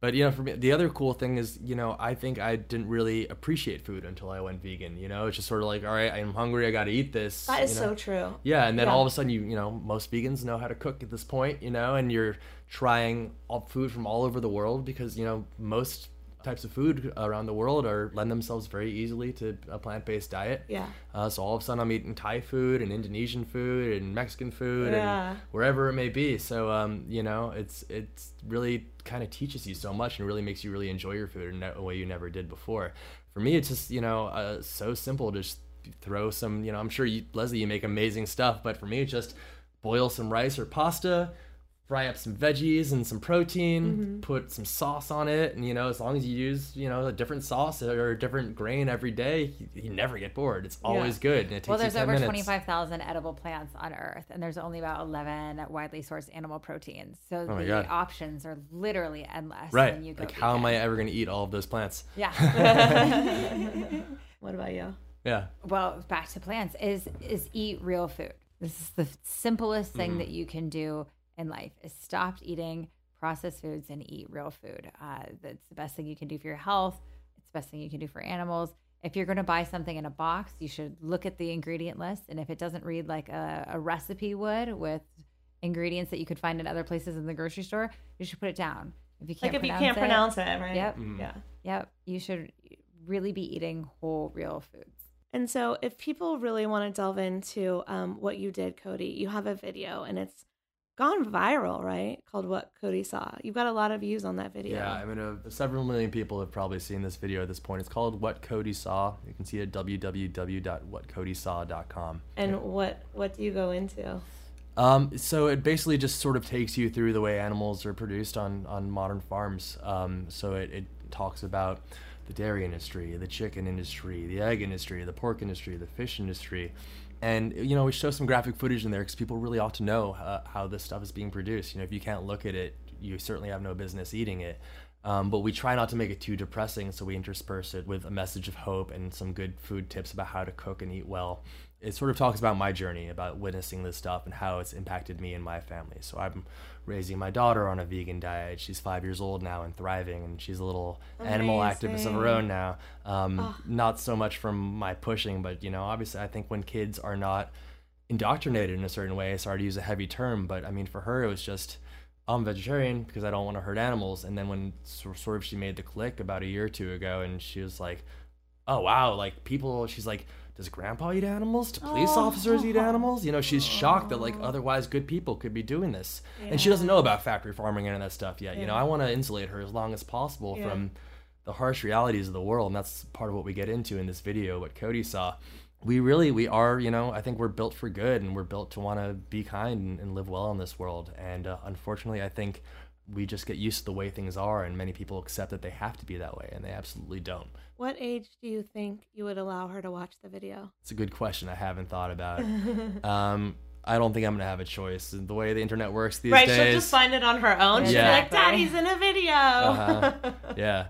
But you know, for me, the other cool thing is, you know, I think I didn't really appreciate food until I went vegan. You know, it's just sort of like, all right, I'm hungry, I got to eat this. That is you know? so true. Yeah, and then Yeah. all of a sudden, you you know, most vegans know how to cook at this point, you know, and you're trying all food from all over the world because you know most types of food around the world are lend themselves very easily to a plant-based diet. Yeah. Uh, so all of a sudden, I'm eating Thai food and Indonesian food and Mexican food Yeah. and wherever it may be. So um, you know, it's it's really kind of teaches you so much and really makes you really enjoy your food in a way you never did before. For me, it's just you know uh, so simple. Just throw some. You know, I'm sure you, Leslie, you make amazing stuff, but for me, it's just boil some rice or pasta. Fry up some veggies and some protein. Mm-hmm. Put some sauce on it, and you know, as long as you use you know a different sauce or a different grain every day, you, you never get bored. It's always good, and it takes Well, there's you 10 over 25,000 edible plants on Earth, and there's only about 11 widely sourced animal proteins. So Oh the God. options are literally endless Right. when you go Like, how am I ever going to eat all of those plants? Yeah. What about you? Yeah. well, back to plants is is eat real food. This is the simplest thing that you can do in life is stop eating processed foods and eat real food. Uh, that's the best thing you can do for your health. It's the best thing you can do for animals. If you're going to buy something in a box, you should look at the ingredient list. And if it doesn't read like a, a recipe would with ingredients that you could find in other places in the grocery store, you should put it down. If you can't Like if you pronounce can't it, pronounce it, right? Yep. Yeah. Yep. You should really be eating whole, real foods. And so, if people really want to delve into um, what you did, Cody, you have a video and it's gone viral, right? Called What Cody Saw. You've got a lot of views on that video. Yeah, I mean, uh, several million people have probably seen this video at this point. It's called What Cody Saw. You can see it at www.whatcodysaw.com. And what what do you go into? Um, so it basically just sort of takes you through the way animals are produced on, on modern farms. Um, so it, it talks about the dairy industry, the chicken industry, the egg industry, the pork industry, the fish industry. And, you know, we show some graphic footage in there because people really ought to know uh, how this stuff is being produced. You know, if you can't look at it, you certainly have no business eating it. Um, but we try not to make it too depressing, so we intersperse it with a message of hope and some good food tips about how to cook and eat well. It sort of talks about my journey, about witnessing this stuff and how it's impacted me and my family. So I'm raising my daughter on a vegan diet. She's five years old now and thriving, and she's a little animal activist of her own now. Um, Not so much from my pushing, but you know, obviously, I think when kids are not indoctrinated in a certain way, sorry to use a heavy term, but I mean, for her, it was just I'm vegetarian because I don't want to hurt animals. And then when sort of she made the click about a year or two ago, and she was like, "Oh wow!" Like people, she's like, "Does Grandpa eat animals? Do police officers eat animals?" You know, she's shocked that like otherwise good people could be doing this, and she doesn't know about factory farming and that stuff yet. You know, I want to insulate her as long as possible Yeah. from the harsh realities of the world, and that's part of what we get into in this video. What Cody saw we really we are you know i think we're built for good and we're built to want to be kind and, and live well in this world and uh, unfortunately i think we just get used to the way things are and many people accept that they have to be that way and they absolutely don't What age do you think you would allow her to watch the video? it's a good question i haven't thought about um, i don't think i'm gonna have a choice the way the internet works these right, days right? she'll just find it on her own. She'll Yeah. be like, "Daddy's in a video." Uh-huh. yeah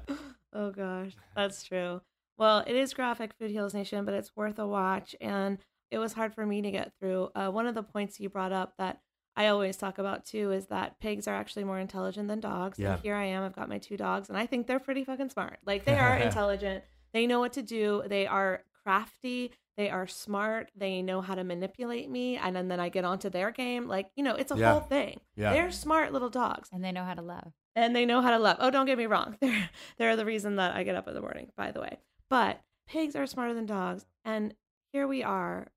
Oh gosh, that's true. Well, it is graphic Food Heals Nation, but it's worth a watch. And it was hard for me to get through. Uh, one of the points you brought up that I always talk about too is that pigs are actually more intelligent than dogs. Yeah. And here I am, I've got my two dogs, and I think they're pretty fucking smart. Like they are intelligent. They know what to do. They are crafty. They are smart. They know how to manipulate me. And then, then I get onto their game. Like, you know, it's a Yeah. whole thing. Yeah. They're smart little dogs And they know how to love. and they know how to love. Oh, don't get me wrong. They're they're the reason that I get up in the morning, by the way. But pigs are smarter than dogs, and here we are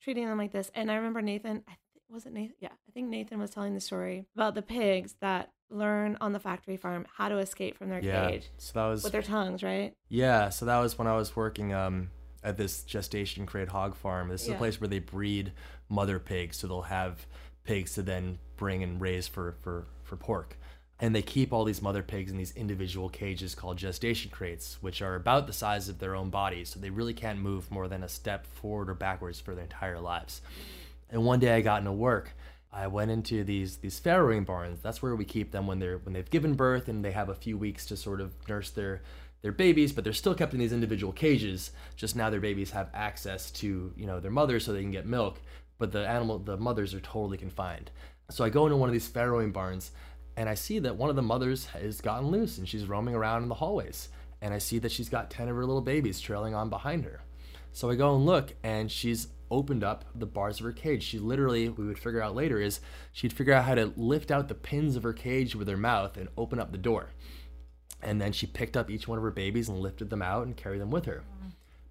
treating them like this. And I remember Nathan, I th- was it Nathan? Yeah, I think Nathan was telling the story about the pigs that learn on the factory farm how to escape from their Yeah. cage So that was with their tongues, right? Yeah, so that was when I was working um, at this gestation crate hog farm. This is Yeah. a place where they breed mother pigs, so they'll have pigs to then bring and raise for, for, for pork. And they keep all these mother pigs in these individual cages called gestation crates, which are about the size of their own bodies, so they really can't move more than a step forward or backwards for their entire lives. And one day I got into work. I went into these these farrowing barns. That's where we keep them when they're when they've given birth and they have a few weeks to sort of nurse their their babies, but they're still kept in these individual cages. Just now their babies have access to, you know, their mothers so they can get milk, but the animal the mothers are totally confined. So I go into one of these farrowing barns and I see that one of the mothers has gotten loose and she's roaming around in the hallways. And I see that she's got 10 of her little babies trailing on behind her. So I go and look, and she's opened up the bars of her cage. She literally, we would figure out later, is she'd figure out how to lift out the pins of her cage with her mouth and open up the door. And then she picked up each one of her babies and lifted them out and carried them with her.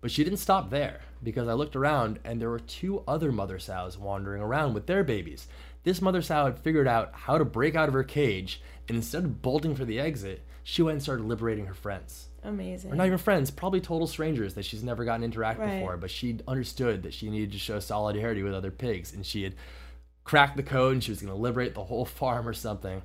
But she didn't stop there because I looked around and there were two other mother sows wandering around with their babies. This mother sow had figured out how to break out of her cage, and instead of bolting for the exit, she went and started liberating her friends Amazing. or not even friends, probably total strangers that she's never gotten interact Right. before, but she understood that she needed to show solidarity with other pigs, and she had cracked the code, and she was going to liberate the whole farm or something.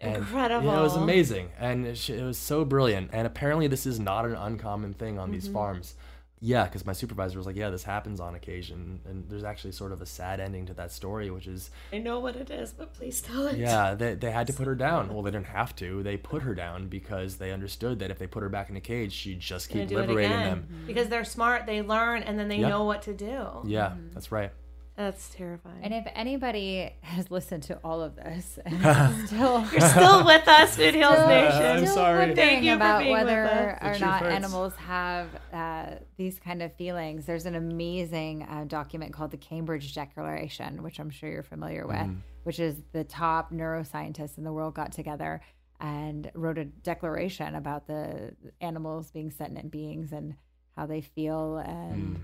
And, incredible. Yeah, it was amazing, and it, it was so brilliant. And apparently, this is not an uncommon thing on Mm-hmm. these farms. Yeah, because my supervisor was like, "Yeah, this happens on occasion," and there's actually sort of a sad ending to that story, which is I know what it is, but please tell it. yeah, they, they had to put her down. Well, they didn't have to. They put her down because they understood that if they put her back in a cage, she'd just Gonna keep liberating them. Mm-hmm. because they're smart. They learn and then they Yeah. know what to do. Yeah, mm-hmm. that's right. That's terrifying. And if anybody has listened to all of this and still You're still with us, Food Heals still, Nation. I'm still sorry. Thank you for about being whether us. Or not hurts. animals have uh, these kind of feelings. There's an amazing uh, document called the Cambridge Declaration, which I'm sure you're familiar with, Mm-hmm. which is the top neuroscientists in the world got together and wrote a declaration about the animals being sentient beings and how they feel and Mm.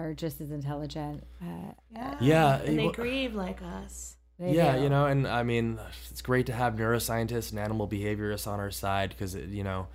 Are just as intelligent. Uh, Yeah. Yeah, And they well- grieve like us. they yeah, do. you know, and I mean, it's great to have neuroscientists and animal behaviorists on our side because, you know,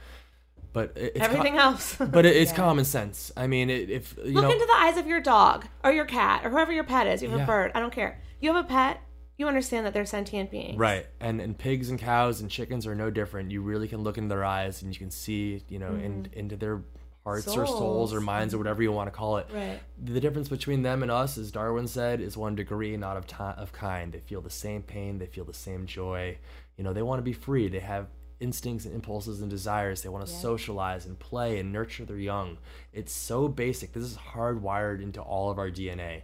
but it, it's co- Everything else. but it, it's common sense. I mean, it, if you Look know, into the eyes of your dog or your cat or whoever your pet is. You have Yeah. a bird. I don't care. You have a pet. You understand that they're sentient beings. Right. And and pigs and cows and chickens are no different. You really can look into their eyes and you can see, you know, in, into their hearts or souls Souls. or minds or mm-hmm. whatever you want to call it. Right. The difference between them and us, as Darwin said, is one degree, not of time of kind. They feel the same pain, they feel the same joy. You know, they want to be free. They have instincts and impulses and desires. They want to socialize and play and nurture their young. It's so basic. This is hardwired into all of our DNA.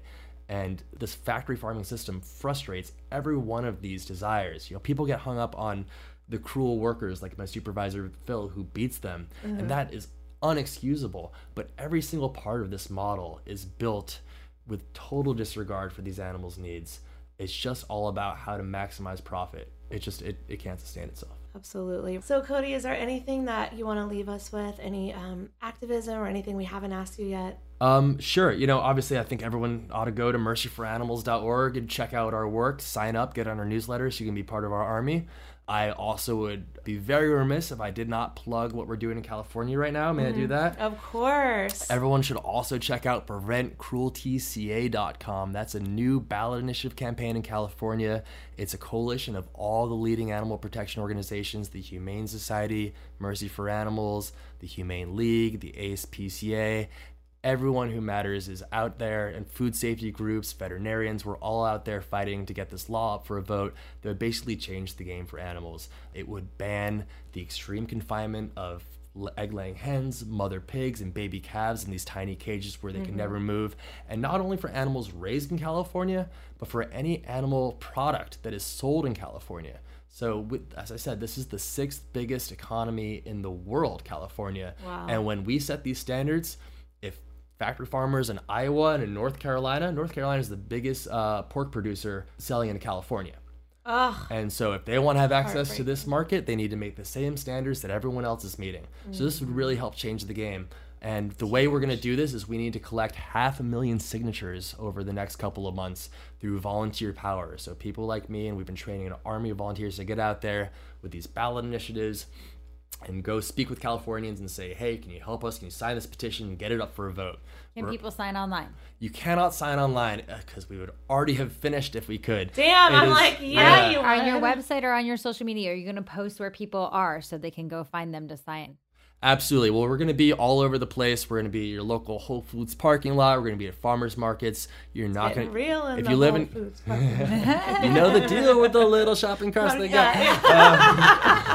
And this factory farming system frustrates every one of these desires. You know, people get hung up on the cruel workers, like my supervisor Phil, who beats them, and mm-hmm. that is unexcusable. But every single part of this model is built with total disregard for these animals' needs. It's just all about how to maximize profit. It just it, it can't sustain itself. Absolutely. So, Cody, is there anything that you want to leave us with? Any um, activism or anything we haven't asked you yet? Um, sure. You know, obviously, I think everyone ought to go to mercyforanimals.org and check out our work, sign up, get on our newsletter so you can be part of our army. I also would be very remiss if I did not plug what we're doing in California right now. May I do mm-hmm. that? Of course. Everyone should also check out preventcrueltyca.com. That's a new ballot initiative campaign in California. It's a coalition of all the leading animal protection organizations the Humane Society, Mercy for Animals, the Humane League, the ASPCA. Everyone who matters is out there, and food safety groups, veterinarians, we're all out there fighting to get this law up for a vote that would basically change the game for animals. It would ban the extreme confinement of egg laying hens, mother pigs, and baby calves in these tiny cages where they can mm-hmm. never move. And not only for animals raised in California, but for any animal product that is sold in California. So, with, as I said, this is the sixth biggest economy in the world, California. Wow. And when we set these standards, factory farmers in Iowa and in North Carolina, North Carolina is the biggest uh, pork producer selling in California. Ugh. And so, if they want to have access to this market, they need to make the same standards that everyone else is meeting. So, this would really help change the game. And the way we're going to do this is we need to collect half a million signatures over the next couple of months through volunteer power. So people like me, and we've been training an army of volunteers to get out there with these ballot initiatives and go speak with Californians and say, hey, can you help us? Can you sign this petition and get it up for a vote? Can We're- people sign online? you cannot sign online because we would already have finished if we could. Damn, It I'm is- like, yeah, you On your website or on your social media, are you going to post where people are so they can go find them to sign? Absolutely. Well, we're going to be all over the place. We're going to be at your local Whole Foods parking lot. We're going to be at farmers markets. You're not Getting going real in if the you live Whole in Foods you know the deal with the little shopping carts they got. Um,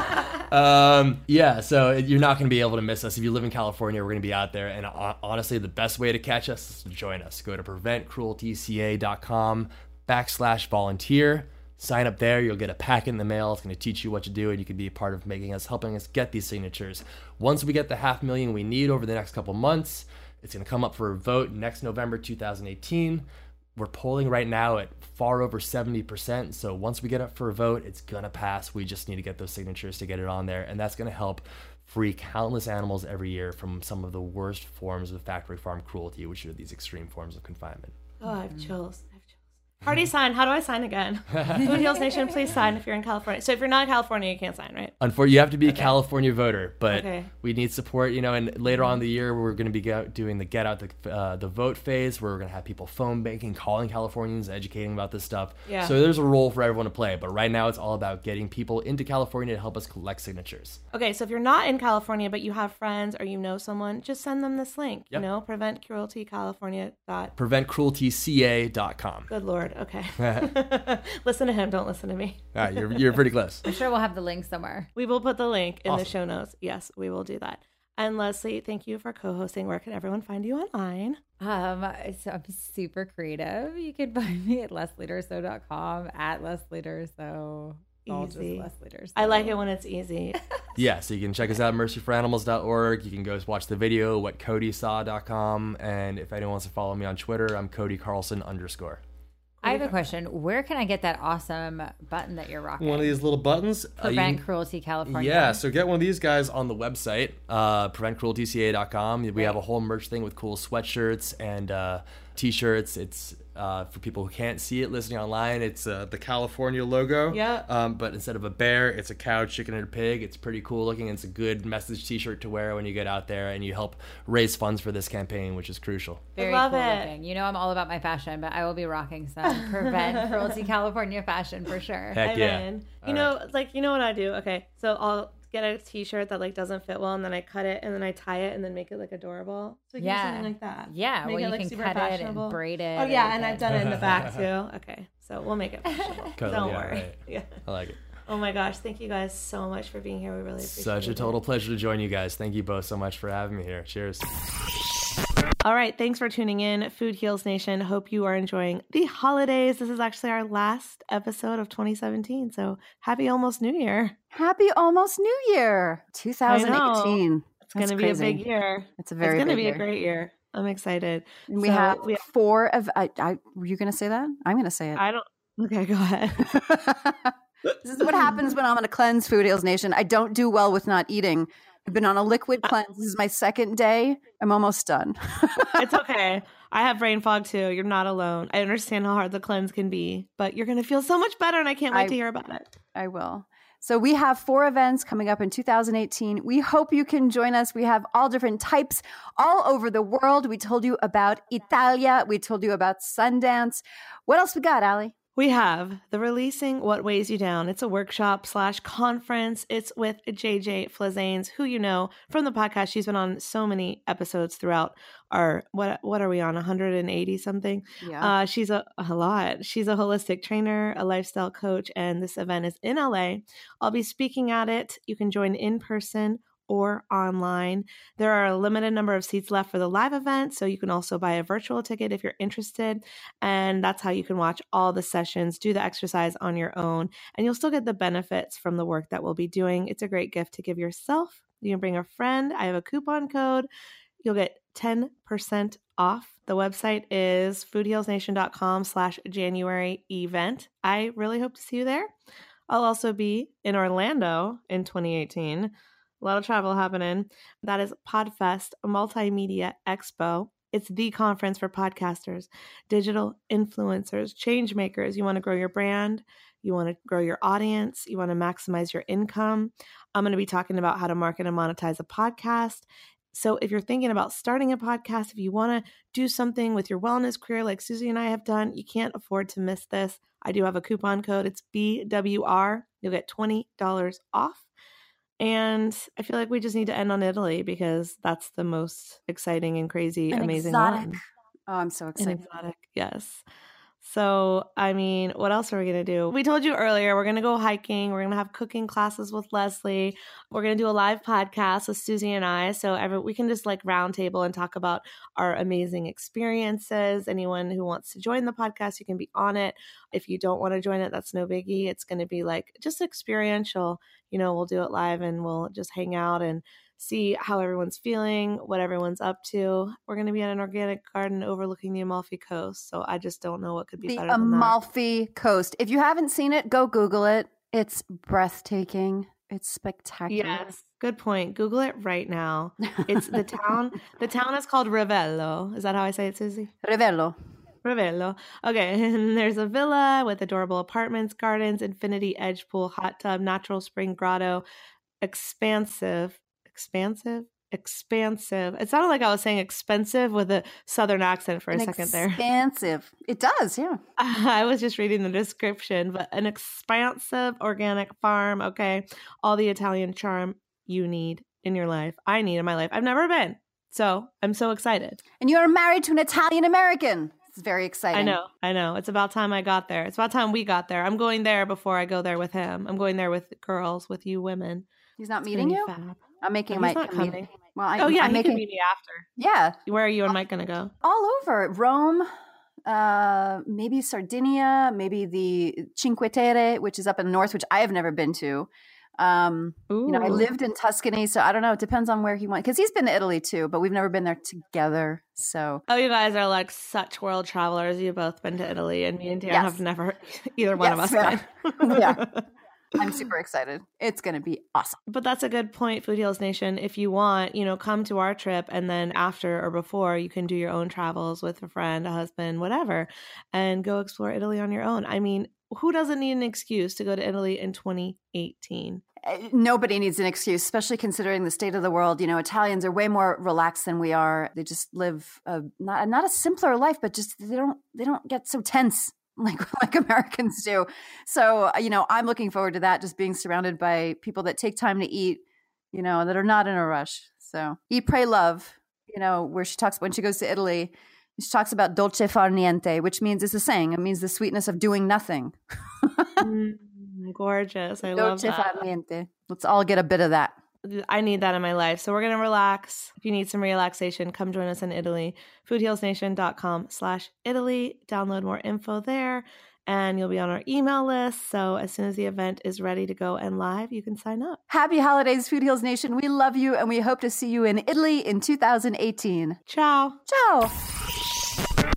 yeah, so you're not going to be able to miss us. If you live in California, we're going to be out there. And uh, honestly, the best way to catch us is to join us. Go to preventcrueltyca.com backslash volunteer. Sign up there. You'll get a packet in the mail. It's going to teach you what to do, and you can be a part of making us, helping us get these signatures. Once we get the half million we need over the next couple months, it's going to come up for a vote next November 2018 we're polling right now at far over 70%. So once we get up for a vote, it's going to pass. We just need to get those signatures to get it on there. And that's going to help free countless animals every year from some of the worst forms of factory farm cruelty, which are these extreme forms of confinement. Oh, I have chills. I have chills. Party sign. How do I sign again? Food Heals Nation, please sign if you're in California. So if you're not in California, you can't sign, right? Unfortunately, you have to be a California voter, but Okay. we need support. You know, and later on in the year, we're going to be go- doing the get out the uh, the vote phase, where we're going to have people phone banking, calling Californians, educating about this stuff. Yeah. So there's a role for everyone to play, but right now it's all about getting people into California to help us collect signatures. Okay, so if you're not in California but you have friends or you know someone, just send them this link. Yep. You know, prevent cruelty dot. PreventCrueltyCA.com. Good lord. Okay. listen to him. Don't listen to me. All right, you're, you're pretty close. I'm sure we'll have the link somewhere. We will put the link in the show notes. Yes, we will do that. And Leslie, thank you for co-hosting. Where can everyone find you online? Um, so I'm super creative. You can find me at lesliedurso.com at lesliedurso. It's all just Easy. lesliedurso. I like it when it's easy. Yeah, so you can check us out at mercyforanimals.org. You can go watch the video, whatcodysaw.com. And if anyone wants to follow me on Twitter, I'm Cody Carlson underscore. I have a question. Where can I get that awesome button that you're rocking? One of these little buttons. uh, you Prevent Cruelty California. Yeah, so get one of these guys on the website, uh, preventcrueltyca.com. We have a whole merch thing with cool sweatshirts and uh, t-shirts. It's uh, for people who can't see it listening online. It's uh, the California logo. Yeah. Um, but instead of a bear, it's a cow, chicken, and a pig. It's pretty cool looking. It's a good message t-shirt to wear when you get out there and you help raise funds for this campaign, which is crucial. Very love cool it. looking. You know I'm all about my fashion, but I will be rocking some Prevent Cruelty California fashion for sure. Heck I'm yeah. in. You All know, like you know what I do? Okay, so I'll get a T-shirt that like doesn't fit well, and then I cut it, and then I tie it, and then make it like adorable. So we can do Yeah. something like that. Yeah, Make well, it, you like, can super cut it and fashionable. braid it. Oh yeah, and and I've done it in the back too. Okay, so we'll make it fashionable. Don't yeah, worry. right. Yeah. I like it. Oh my gosh, thank you guys so much for being here. We really appreciate Such a it. total pleasure to join you guys. Thank you both so much for having me here. Cheers. All right, thanks for tuning in, Food Heals Nation. Hope you are enjoying the holidays. This is actually our last episode of 2017, so happy almost New Year. Happy almost New Year, 2018. It's going to be a big year. It's a very it's going to be year. a great year. I'm excited. We So, have we- four of. I, I were you going to say that? I'm going to say it. I don't. Okay, go ahead. this is what happens when I'm on a cleanse, Food Heals Nation. I don't do well with not eating. I've been on a liquid uh cleanse. This is my second day. I'm almost done. it's okay. I have brain fog too. You're not alone. I understand how hard the cleanse can be, but you're going to feel so much better, and I can't wait I- to hear about it. I will. So we have four events coming up in 2018. We hope you can join us. We have all different types all over the world. We told you about Italia. We told you about Sundance. What else we got, Ali? We have the releasing What Weighs You Down. It's a workshop slash conference. It's with JJ Flizanes, who you know from the podcast. She's been on so many episodes throughout our what what are we on 180 something. Yeah. Uh, she's a, a lot. She's a holistic trainer, a lifestyle coach, and this event is in LA. I'll be speaking at it. You can join in person or online. There are a limited number of seats left for the live event, so you can also buy a virtual ticket if you're interested. And that's how you can watch all the sessions, do the exercise on your own, and you'll still get the benefits from the work that we'll be doing. It's a great gift to give yourself. You can bring a friend. I have a coupon code. You'll get 10% off. The website is foodhealsnation.com slash January event. I really hope to see you there. I'll also be in Orlando in 2018. A lot of travel happening. That is Podfest, a multimedia expo. It's the conference for podcasters, digital influencers, change makers. You want to grow your brand, you want to grow your audience, you want to maximize your income. I'm going to be talking about how to market and monetize a podcast. So, if you're thinking about starting a podcast, if you want to do something with your wellness career like Susie and I have done, you can't afford to miss this. I do have a coupon code. It's BWR. You'll get $20 off. And I feel like we just need to end on Italy because that's the most exciting and crazy, An amazing exotic. one. Oh, I'm so excited. exotic, yes. So, I mean, what else are we going to do? We told you earlier, we're going to go hiking. We're going to have cooking classes with Leslie. We're going to do a live podcast with Susie and I. So, every, we can just like roundtable and talk about our amazing experiences. Anyone who wants to join the podcast, you can be on it. If you don't want to join it, that's no biggie. It's going to be like just experiential. You know, we'll do it live and we'll just hang out and see how everyone's feeling, what everyone's up to. We're going to be at an organic garden overlooking the Amalfi Coast, so I just don't know what could be The better than that. Amalfi Coast. If you haven't seen it, go Google it. It's breathtaking. It's spectacular. Yes, good point. Google it right now. It's the town. The town is called Ravello. Is that how I say it, Susie? Revello. Ravello. Okay, and there's a villa with adorable apartments, gardens, infinity edge pool, hot tub, natural spring grotto, expansive, expansive, expansive. It sounded like I was saying expensive with a southern accent for a An second there. Expansive. It does, yeah. I was just reading the description, but an expansive organic farm. Okay, all the Italian charm you need in your life. I need in my life. I've never been, so I'm so excited. And you're married to an Italian American. It's very exciting. I know, I know. It's about time I got there. It's about time we got there. I'm going there before I go there with him. I'm going there with girls, with you women. He's not It's meeting you? fab. I'm making No, my he's not coming. Well, I, oh yeah, I'm making me after. yeah, Where are you and Mike gonna go? all over Rome, uh, maybe Sardinia, maybe the Cinque Terre, which is up in the north, which I have never been to. Um, Ooh. you know, I lived in Tuscany, so I don't know. It depends on where he went because he's been to Italy too, but we've never been there together. So Oh, you guys are like such world travelers. You've both been to Italy, and me and Dan Yes. have never, either one of us Yes, been. yeah. I'm super excited. It's going to be awesome. But that's a good point, Food Heals Nation. If you want, you know, come to our trip and then after or before, you can do your own travels with a friend, a husband, whatever, and go explore Italy on your own. I mean, who doesn't need an excuse to go to Italy in 2018? Uh, Nobody needs an excuse, especially considering the state of the world. You know, Italians are way more relaxed than we are. They just live a, not not a simpler life, but just they don't they don't get so tense like like Americans do. So you know, I'm looking forward to that. Just being surrounded by people that take time to eat, you know, that are not in a rush. So eat, pray, love. You know, where she talks when she goes to Italy. She talks about dolce far niente, which means it's a saying. It means the sweetness of doing nothing. Mm, gorgeous. I love dolce that. far niente. Let's all get a bit of that. I need that in my life. So we're going to relax. If you need some relaxation, come join us in Italy. Foodhealsnation.com slash Italy. Download more info there and you'll be on our email list. So as soon as the event is ready to go and live, you can sign up. Happy holidays, Food Heals Nation. We love you and we hope to see you in Italy in 2018. Ciao. Ciao.